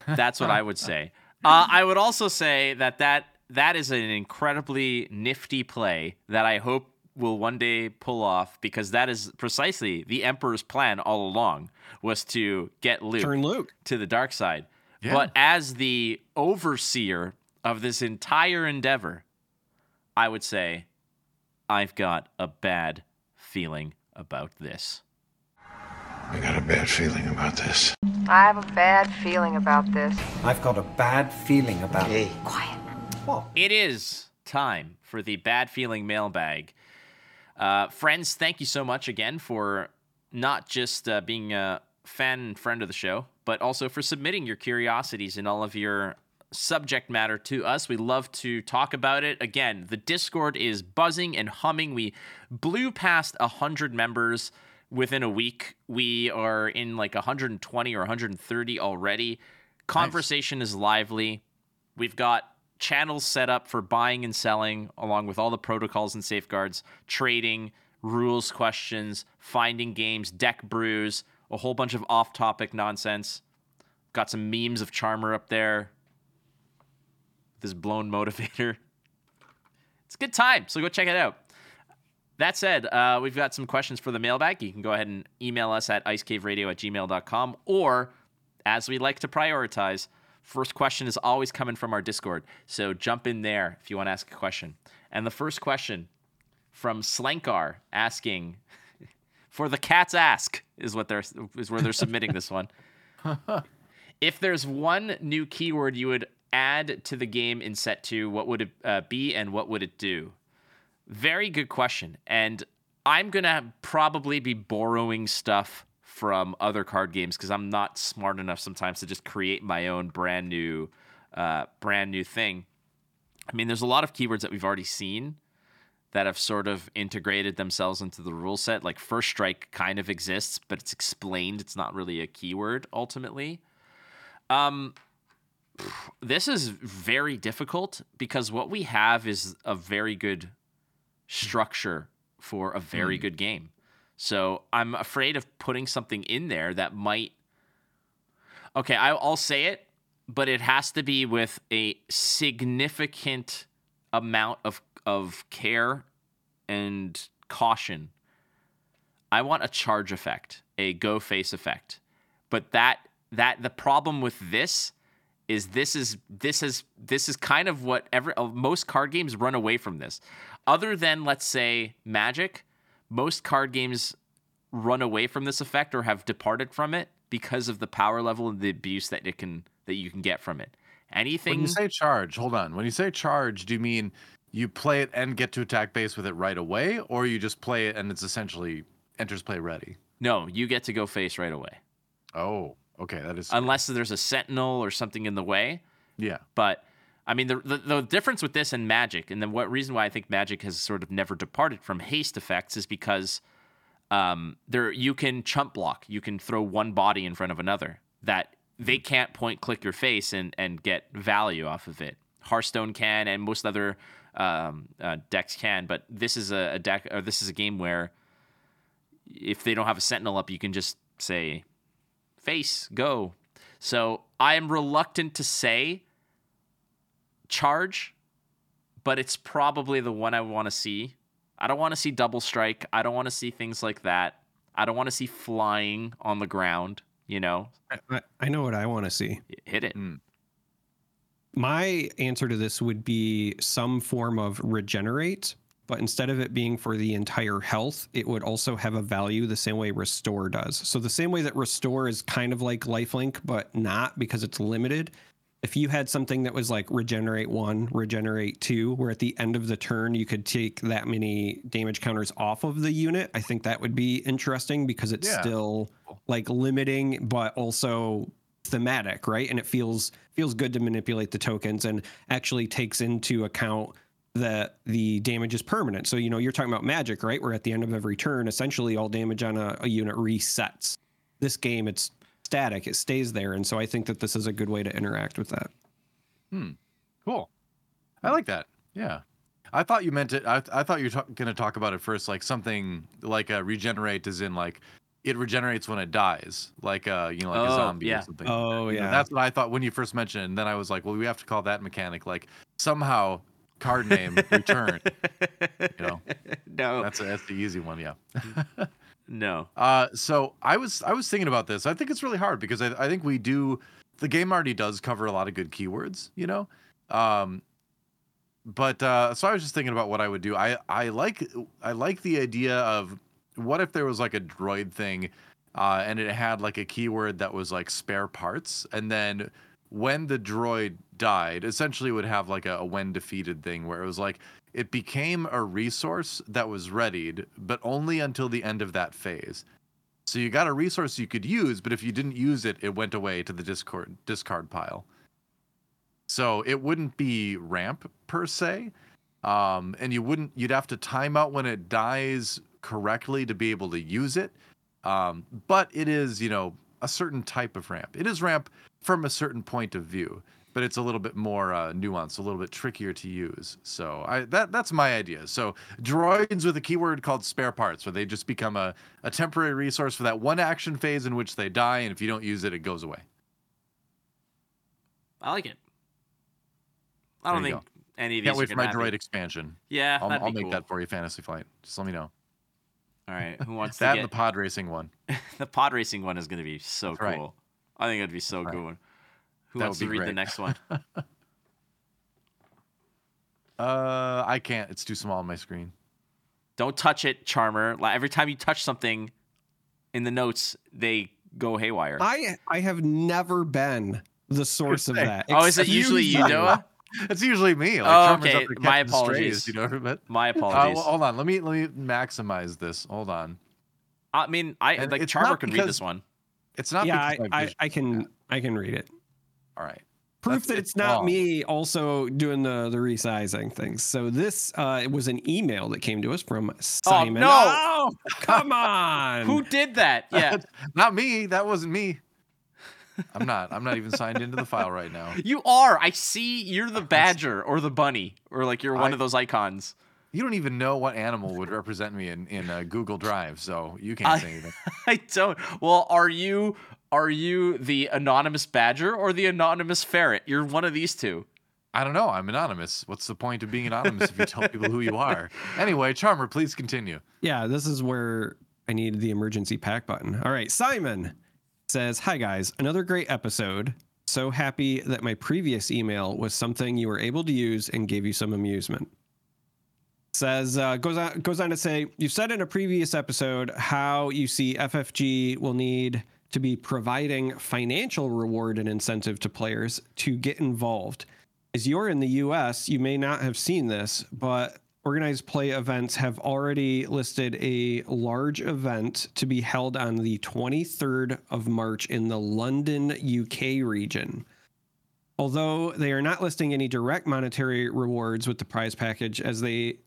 That's what I would [LAUGHS] say. Uh, I would also say that, that that is an incredibly nifty play that I hope will one day pull off because that is precisely the Emperor's plan all along was to get Luke
Turn Luke.
to the dark side.
Yeah.
But as the overseer of this entire endeavor, I would say I've got a bad feeling about this.
I got a bad feeling about this.
I have a bad feeling about this.
I've got a bad feeling about it.
Quiet.
It is time for the bad feeling mailbag. Uh, friends, thank you so much again for not just uh, being a fan and friend of the show, but also for submitting your curiosities and all of your subject matter to us. We love to talk about it. Again, the Discord is buzzing and humming. We blew past 100 members within a week. We are in like 120 or 130 already. Conversation is lively. We've got channels set up for buying and selling, along with all the protocols and safeguards, trading, rules questions, finding games, deck brews, a whole bunch of off topic nonsense. Got some memes of Charmer up there. This blown motivator. [LAUGHS] It's a good time, so go check it out. That said, uh, we've got some questions for the mailbag. You can go ahead and email us at icecaveradio at gmail.com, or as we like to prioritize, first question is always coming from our Discord. So jump in there if you want to ask a question. And the first question from Slankar asking [LAUGHS] for the cat's ask is what they're is where they're submitting this one. [LAUGHS] if there's one new keyword you would add to the game in set two, what would it uh, be and what would it do? Very good question. And I'm going to probably be borrowing stuff from other card games because I'm not smart enough sometimes to just create my own brand new uh, brand new thing. I mean, there's a lot of keywords that we've already seen that have sort of integrated themselves into the rule set. Like first strike kind of exists, but it's explained. It's not really a keyword ultimately. Um, this is very difficult because what we have is a very good structure for a very good game. So I'm afraid of putting something in there that might. Okay, I'll say it, but it has to be with a significant amount of of care and caution. I want a charge effect, a go face effect, but that that the problem with this is this is this is this is kind of what every uh, most card games run away from this. Other than let's say Magic, most card games run away from this effect or have departed from it because of the power level and the abuse that it can that you can get from it. Anything
When you say charge, hold on. When you say charge, do you mean you play it and get to attack base with it right away, or you just play it and it's essentially enters play ready?
no, you get to go face right away.
Oh, okay, that is
Unless there's a sentinel or something in the way.
yeah.
But I mean, the, the the difference with this and Magic, and then what reason why I think Magic has sort of never departed from haste effects is because um, there you can chump block, you can throw one body in front of another that they can't point click your face and and get value off of it. Hearthstone can, and most other um, uh, decks can, but this is a, a deck or this is a game where if they don't have a sentinel up, you can just say face go. So I am reluctant to say charge, but it's probably the one I want to see. I don't want to see double strike. I don't want to see things like that. I don't want to see flying on the ground. You know,
I, I know what I want to see.
hit it. Hmm.
My answer to this would be some form of regenerate, but instead of it being for the entire health, it would also have a value the same way restore does. So the same way that restore is kind of like lifelink, but not because it's limited. If you had something that was like regenerate one, regenerate two, where at the end of the turn you could take that many damage counters off of the unit, I think that would be interesting because it's
Yeah.
still like limiting, but also thematic, right? And it feels feels good to manipulate the tokens and actually takes into account that the damage is permanent. So you know you're talking about magic, right? Where at the end of every turn, essentially all damage on a, a unit resets. This game, it's static; it stays there, and so I think that this is a good way to interact with that. Hmm.
Cool. I like that. Yeah. I thought you meant it. I, I thought you were going to talk about it first, like something like a regenerate, as in like it regenerates when it dies, like uh, you know, like a
Oh,
zombie
yeah.
or something.
Oh
You know,
yeah,
that's what I thought when you first mentioned it. And then I was like, well, we have to call that mechanic like somehow card name [LAUGHS] return. You know,
no,
that's a, that's the easy one. Yeah. [LAUGHS]
no.
Uh, so I was I was thinking about this. I think it's really hard because I, I think we do the game already does cover a lot of good keywords, you know. Um, but uh, so I was just thinking about what I would do. I I like I like the idea of what if there was like a droid thing, uh, and it had like a keyword that was like spare parts, and then when the droid died, essentially would have like a, a when defeated thing where it was like it became a resource that was readied, but only until the end of that phase. So you got a resource you could use, but if you didn't use it, it went away to the discord discard pile. So it wouldn't be ramp per se, um, and you wouldn't. You'd have to time out when it dies correctly to be able to use it. Um, but it is, you know, a certain type of ramp. It is ramp from a certain point of view, but it's a little bit more uh, nuanced, a little bit trickier to use. So I that that's my idea. So droids with a keyword called spare parts, where they just become a, a temporary resource for that one action phase in which they die, and if you don't use it, it goes away.
I like it. I don't think any of these
Can't wait for my droid expansion.
Yeah,
I'll, I'll make
cool.
that for you, Fantasy Flight. Just let me know.
All right, who wants [LAUGHS]
That
to
and the pod racing one. [LAUGHS]
the pod racing one is going to be so
That's
cool.
right.
I think it'd be so
That's right.
Cool. Who
That
wants
would
to
be
read the
great.
next one? [LAUGHS]
Uh, I can't. It's too small on my screen.
Don't touch it, Charmer. Like, every time you touch something in the notes, they go haywire.
I I have never been the source of that.
oh, is it
Excuse
usually you,
you.
Noah? [LAUGHS]
It's usually me. Like,
Oh,
Charmer's up
okay.
there
My
catching strays,
apologies.
you know, but
My
uh,
apologies.
well, hold on. Let me let me maximize this. Hold on.
I mean, I
And
like
it's
Charmer
not
can read
because-
this one.
It's not.
Yeah, I,
because my
I,
vision-
I can I can read it.
All right.
Proof
That's-
that
it's
it's not
long.
me also doing the the resizing things. So this uh it was an email that came to us from Simon.
Oh, no!
Oh, [LAUGHS] come on.
Who did that? [LAUGHS] Yeah,
Not me. That wasn't me. [LAUGHS] I'm not. I'm not even signed into the file right now.
you are. I see. You're the badger or the bunny or like you're one
I-
of those icons.
You don't even know what animal would represent me in in uh, Google Drive, so you can't
I-
say anything.
I don't. Well, are you are you the anonymous badger or the anonymous ferret? You're one of these two.
I don't know. I'm anonymous. What's the point of being anonymous if you tell people who you are? Anyway, Charmer, please continue.
Yeah, this is where I need the emergency pack button. All right, Simon says, Hi guys, another great episode. So happy that my previous email was something you were able to use and gave you some amusement. Says uh, goes on goes on to say, you said in a previous episode how you see FFG will need to be providing financial reward and incentive to players to get involved. As you're in the US, you may not have seen this, but organized play events have already listed a large event to be held on the 23rd of March in the London, UK region. Although they are not listing any direct monetary rewards with the prize package, as they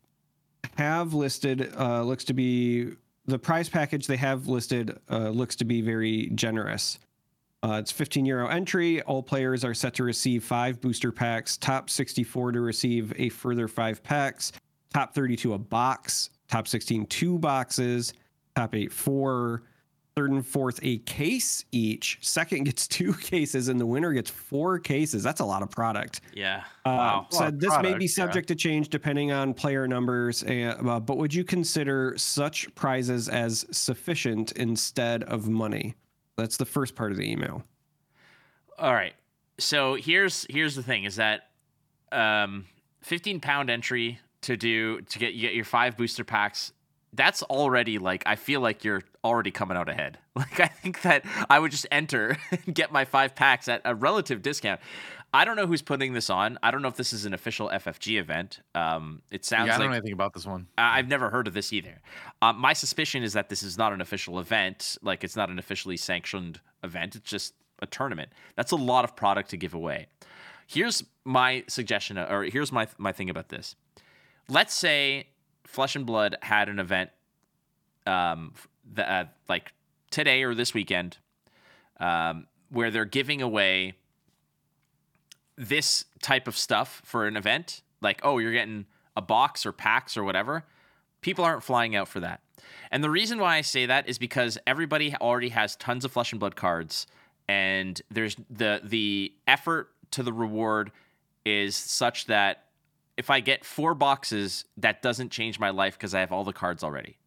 have listed, uh, looks to be the prize package they have listed uh, looks to be very generous. Uh, it's 15 euro entry. All players are set to receive five booster packs. Top 64 to receive a further five packs. Top 32 a box. Top 16 two boxes. Top eight four. Third and fourth a case each. Second gets [LAUGHS] two cases, and the winner gets four cases. That's a lot of product.
Yeah.
Uh,
Wow.
Well,
said this may be
product, yeah.
subject to change depending on player numbers, and, uh, but would you consider such prizes as sufficient instead of money? That's the first part of the email.
All right. So here's here's the thing: is that um, 15 pound entry to do to get you get your five booster packs. That's already like I feel like you're already coming out ahead. [LAUGHS] Like I think that I would just enter [LAUGHS] and get my five packs at a relative discount. I don't know who's putting this on. I don't know if this is an official FFG event. Um, it sounds like.
yeah, I don't
like
know anything about this one.
I- I've never heard of this either. Um, my suspicion is that this is not an official event. Like it's not an officially sanctioned event. It's just a tournament. That's a lot of product to give away. Here's my suggestion, or here's my my thing about this. Let's say Flesh and Blood had an event, um, uh, like today or this weekend, um, where they're giving away this type of stuff for an event, like, oh, you're getting a box or packs or whatever, people aren't flying out for that. And the reason why I say that is because everybody already has tons of flesh and blood cards, and there's the the effort to the reward is such that if I get four boxes, that doesn't change my life because I have all the cards already.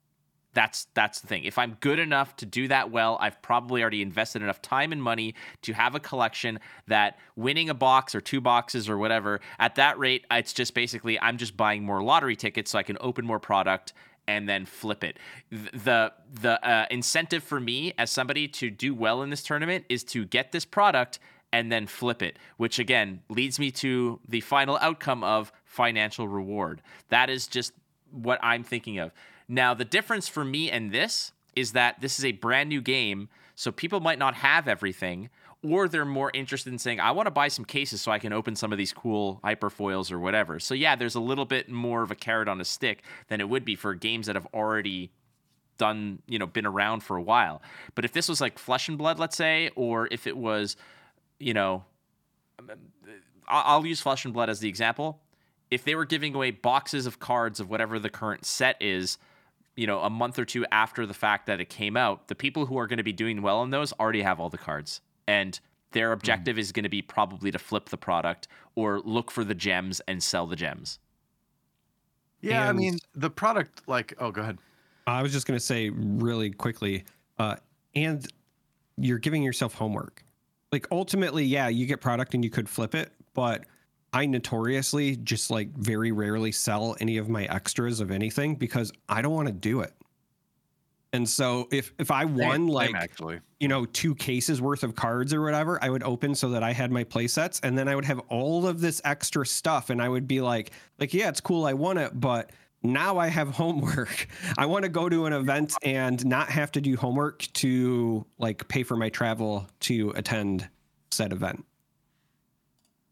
That's that's the thing. If I'm good enough to do that well, I've probably already invested enough time and money to have a collection that winning a box or two boxes or whatever, at that rate, it's just basically I'm just buying more lottery tickets so I can open more product and then flip it. The the uh, incentive for me as somebody to do well in this tournament is to get this product and then flip it, which again leads me to the final outcome of financial reward. That is just what I'm thinking of. Now, the difference for me and this is that this is a brand new game, so people might not have everything, or they're more interested in saying, I want to buy some cases so I can open some of these cool hyperfoils or whatever. So, yeah, there's a little bit more of a carrot on a stick than it would be for games that have already done, you know, been around for a while. But if this was like Flesh and Blood, let's say, or if it was, you know, um, uh, I- I'll use Flesh and Blood as the example. If they were giving away boxes of cards of whatever the current set is, you know, a month or two after the fact that it came out, the people who are going to be doing well in those already have all the cards. And their objective is going to be probably to flip the product or look for the gems and sell the gems.
Yeah, I mean the product. Like, oh, go ahead.
I was just going to say really quickly, uh, and you're giving yourself homework. Like ultimately, yeah, you get product and you could flip it, but I notoriously just like very rarely sell any of my extras of anything because I don't want to do it. And so if if I won
same,
like
actually.
you know two cases worth of cards or whatever, I would open so that I had my play sets, and then I would have all of this extra stuff, and I would be like, like yeah, it's cool, I won it, but now I have [LAUGHS] homework. I want to go to an event and not have to do homework to like pay for my travel to attend said event.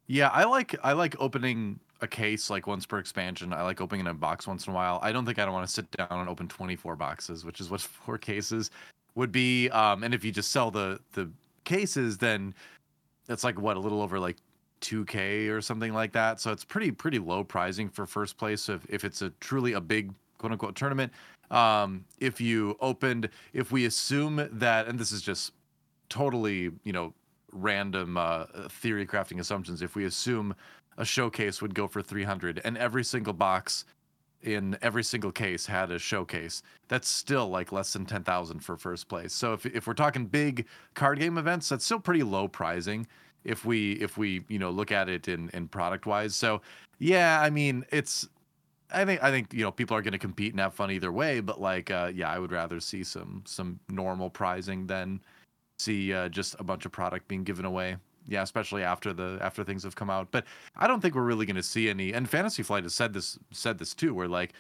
Yeah, I like I like opening a case like once per expansion. I like opening a box once in a while. I don't think I don't want to sit down and open 24 boxes, which is what [LAUGHS] four cases would be. Um, and if you just sell the the cases, then it's like what a little over like 2k or something like that. So it's pretty pretty low pricing for first place if if it's a truly a big quote unquote tournament. Um, if you opened, if we assume that, and this is just totally you know random uh, theory crafting assumptions if we assume a showcase would go for 300 and every single box in every single case had a showcase. That's still like less than 10,000 for first place. So if if we're talking big card game events, that's still pretty low pricing if we if we, you know, look at it in in product wise. So yeah, I mean, it's I think I think you know people are going to compete and have fun either way, but like uh, yeah, I would rather see some some normal pricing than see uh, just a bunch of product being given away. Yeah, especially after the after things have come out. But I don't think we're really going to see any. And Fantasy Flight has said this said this too, where like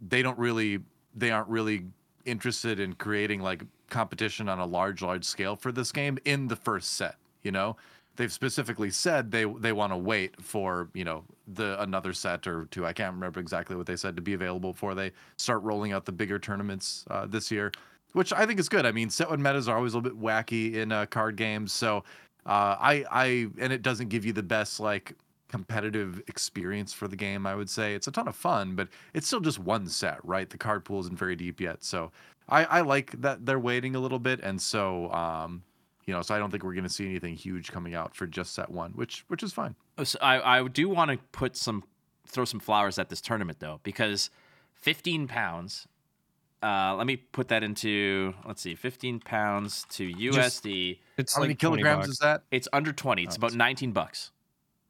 they don't really they aren't really interested in creating like competition on a large large scale for this game in the first set. You know, they've specifically said they they want to wait for you know the another set or two. I can't remember exactly what they said to be available before they start rolling out the bigger tournaments uh, this year, which I think is good. I mean, set one metas are always a little bit wacky in uh, card games, so uh, I I and it doesn't give you the best like competitive experience for the game. I would say it's a ton of fun, but it's still just one set, right? The card pool isn't very deep yet, so I I like that they're waiting a little bit, and so um you know, so I don't think we're going to see anything huge coming out for just set one, which which is fine.
Oh, so I I do want to put some throw some flowers at this tournament though because 15 pounds. Uh, let me put that into let's see, 15 pounds to USD.
It's
How
like
many kilograms
bucks.
is that?
It's under 20. It's
Oh,
about 19 bucks.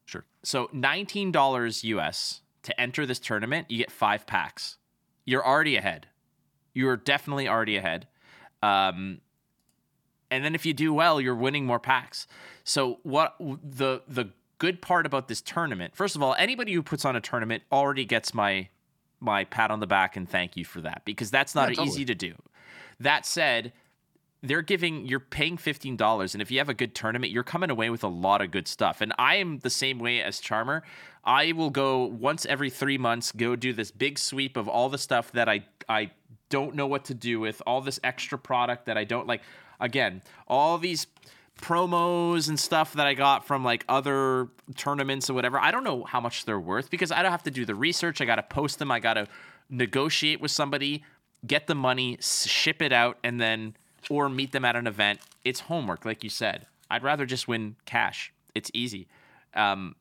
Sure.
So $19 US to enter this tournament, you get five packs. You're already ahead. You're definitely already ahead. Um, and then if you do well, you're winning more packs. So what the the good part about this tournament? First of all, anybody who puts on a tournament already gets my my pat on the back and thank you for that because that's not
Yeah, totally.
easy to do. That said, they're giving you're paying fifteen dollars, and if you have a good tournament, you're coming away with a lot of good stuff. And I am the same way as Charmer. I will go once every three months, go do this big sweep of all the stuff that I I don't know what to do with, all this extra product that I don't like. Again, all these promos and stuff that I got from like other tournaments or whatever. I don't know how much they're worth because I don't have to do the research. I got to post them. I got to negotiate with somebody, get the money, ship it out, and then or meet them at an event. It's homework, like you said. I'd rather just win cash. It's easy. Um,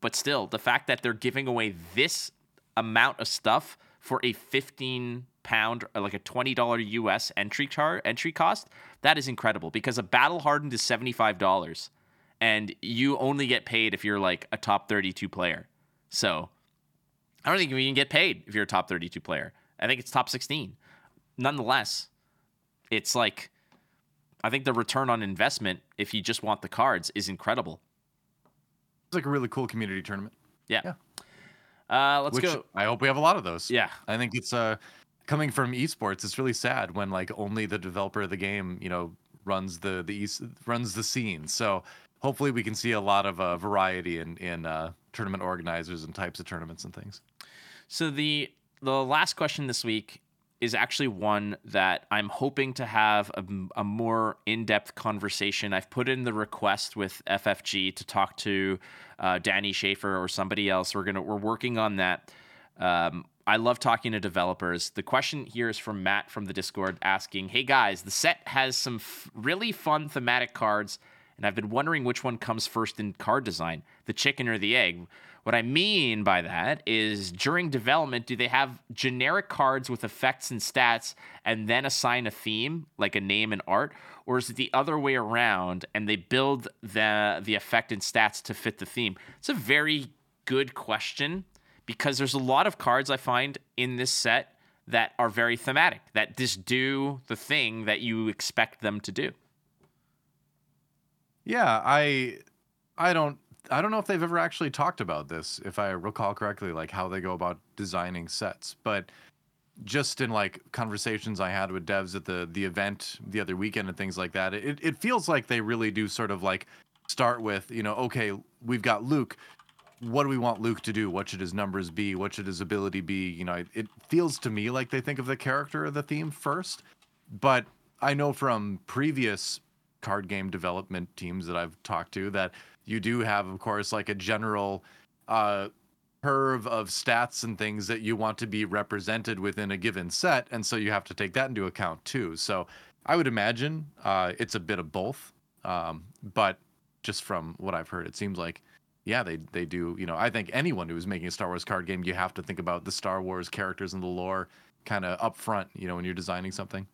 but still, the fact that they're giving away this amount of stuff for a 15 pound like a $20 US entry char entry cost, that is incredible because a battle hardened is $75 and you only get paid if you're like a top 32 player. So I don't think you can get paid if you're a top 32 player. I think it's top 16. Nonetheless, it's like I think the return on investment if you just want the cards is incredible.
It's like a really cool community tournament.
Yeah.
Yeah.
Uh, let's
which
go.
I hope we have a lot of those.
Yeah.
I think it's uh coming from esports. It's really sad when like only the developer of the game, you know, runs the the es- runs the scene. So hopefully we can see a lot of uh, variety in in uh, tournament organizers and types of tournaments and things.
So the the last question this week is actually one that I'm hoping to have a, a more in-depth conversation. I've put in the request with FFG to talk to uh, Danny Schaefer or somebody else. We're gonna we're working on that. Um, I love talking to developers. The question here is from Matt from the Discord asking, "Hey guys, the set has some f- really fun thematic cards, and I've been wondering which one comes first in card design, the chicken or the egg." What I mean by that is during development, do they have generic cards with effects and stats and then assign a theme, like a name and art? Or is it the other way around and they build the the effect and stats to fit the theme? It's a very good question because there's a lot of cards I find in this set that are very thematic, that just do the thing that you expect them to do.
Yeah, I I don't I don't know if they've ever actually talked about this, if I recall correctly, like how they go about designing sets. But just in like conversations I had with devs at the the event the other weekend and things like that, it, it feels like they really do sort of like start with, you know, okay, we've got Luke. What do we want Luke to do? What should his numbers be? What should his ability be? You know, it, feels to me like they think of the character or the theme first. But I know from previous card game development teams that I've talked to that you do have, of course, like a general uh, curve of stats and things that you want to be represented within a given set, and so you have to take that into account too. So I would imagine uh, it's a bit of both, um, but just from what I've heard, it seems like yeah, they they do. You know, I think anyone who is making a Star Wars card game, you have to think about the Star Wars characters and the lore kind of up front. You know, when you're designing something.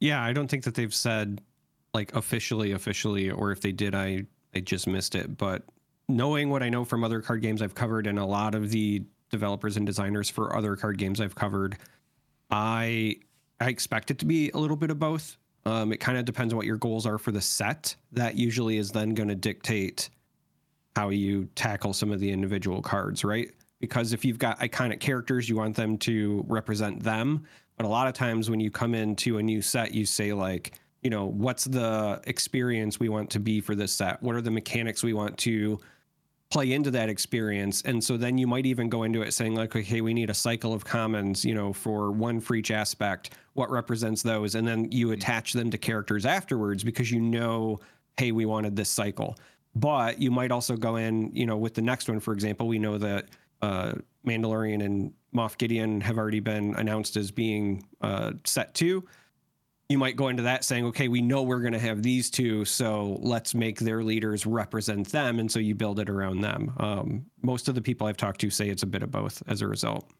Yeah, I don't think that they've said like officially, officially, or if they did, I I just missed it. But knowing what I know from other card games I've covered and a lot of the developers and designers for other card games I've covered, I I expect it to be a little bit of both. Um, it kind of depends on what your goals are for the set. That usually is then going to dictate how you tackle some of the individual cards, right? Because if you've got iconic characters, you want them to represent them. But a lot of times when you come into a new set, you say, like, you know, what's the experience we want to be for this set? What are the mechanics we want to play into that experience? And so then you might even go into it saying, like, okay, we need a cycle of commons, you know, for one for each aspect. What represents those? And then you attach them to characters afterwards because you know, hey, we wanted this cycle. But you might also go in, you know, with the next one, for example, we know that uh, Mandalorian and Moff Gideon have already been announced as being uh, set two. You might go into that saying, okay, we know we're going to have these two, so let's make their leaders represent them. And so you build it around them. Um, most of the people I've talked to say it's a bit of both as a result.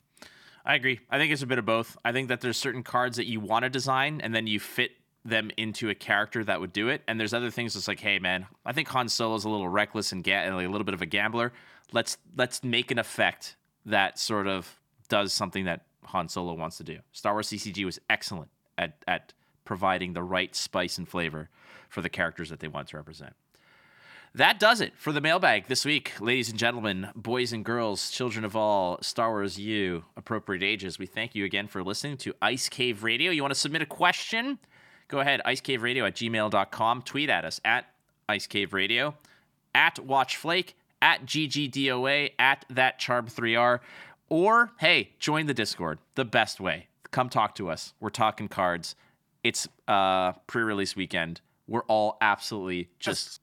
I agree. I think it's a bit of both. I think that there's certain cards that you want to design and then you fit them into a character that would do it. And there's other things that's like, hey man, I think Han Solo's a little reckless and ga- like a little bit of a gambler. Let's let's make an effect that sort of does something that Han Solo wants to do. Star Wars CCG was excellent at at providing the right spice and flavor for the characters that they want to represent. That does it for the mailbag this week, ladies and gentlemen, boys and girls, children of all Star Wars U appropriate ages. We thank you again for listening to Ice Cave Radio. You want to submit a question? Go ahead, icecaveradio at gmail.com. Tweet at us at Ice Cave Radio, at WatchFlake, at GGDOA, at that Charm3R, or hey, join the Discord. The best way. Come talk to us. We're talking cards. It's uh, pre-release weekend. We're all absolutely just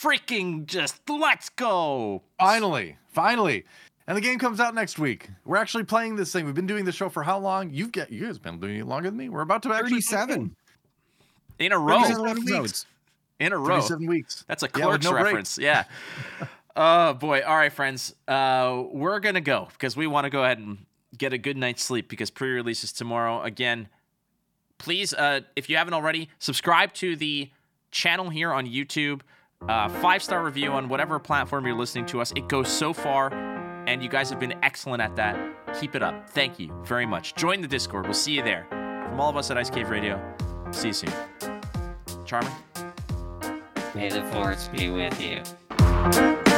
freaking just let's go.
Finally, finally. And the game comes out next week. We're actually playing this thing. We've been doing the show for how long? You've got you guys been doing it longer than me. We're about to actually play
37.
game.
In a row.
37 weeks.
In a row.
37 weeks.
That's a
Yeah, with
Clerks
break.
reference. Yeah. [LAUGHS] oh boy. All right, friends. Uh, we're gonna go because we want to go ahead and get a good night's sleep because pre-release is tomorrow. Again, please, uh, if you haven't already, subscribe to the channel here on YouTube. Uh, five star review on whatever platform you're listening to us. It goes so far, and you guys have been excellent at that. Keep it up. Thank you very much. Join the Discord. We'll see you there. From all of us at Ice Cave Radio. See you soon. Charmin.
May the force be with you.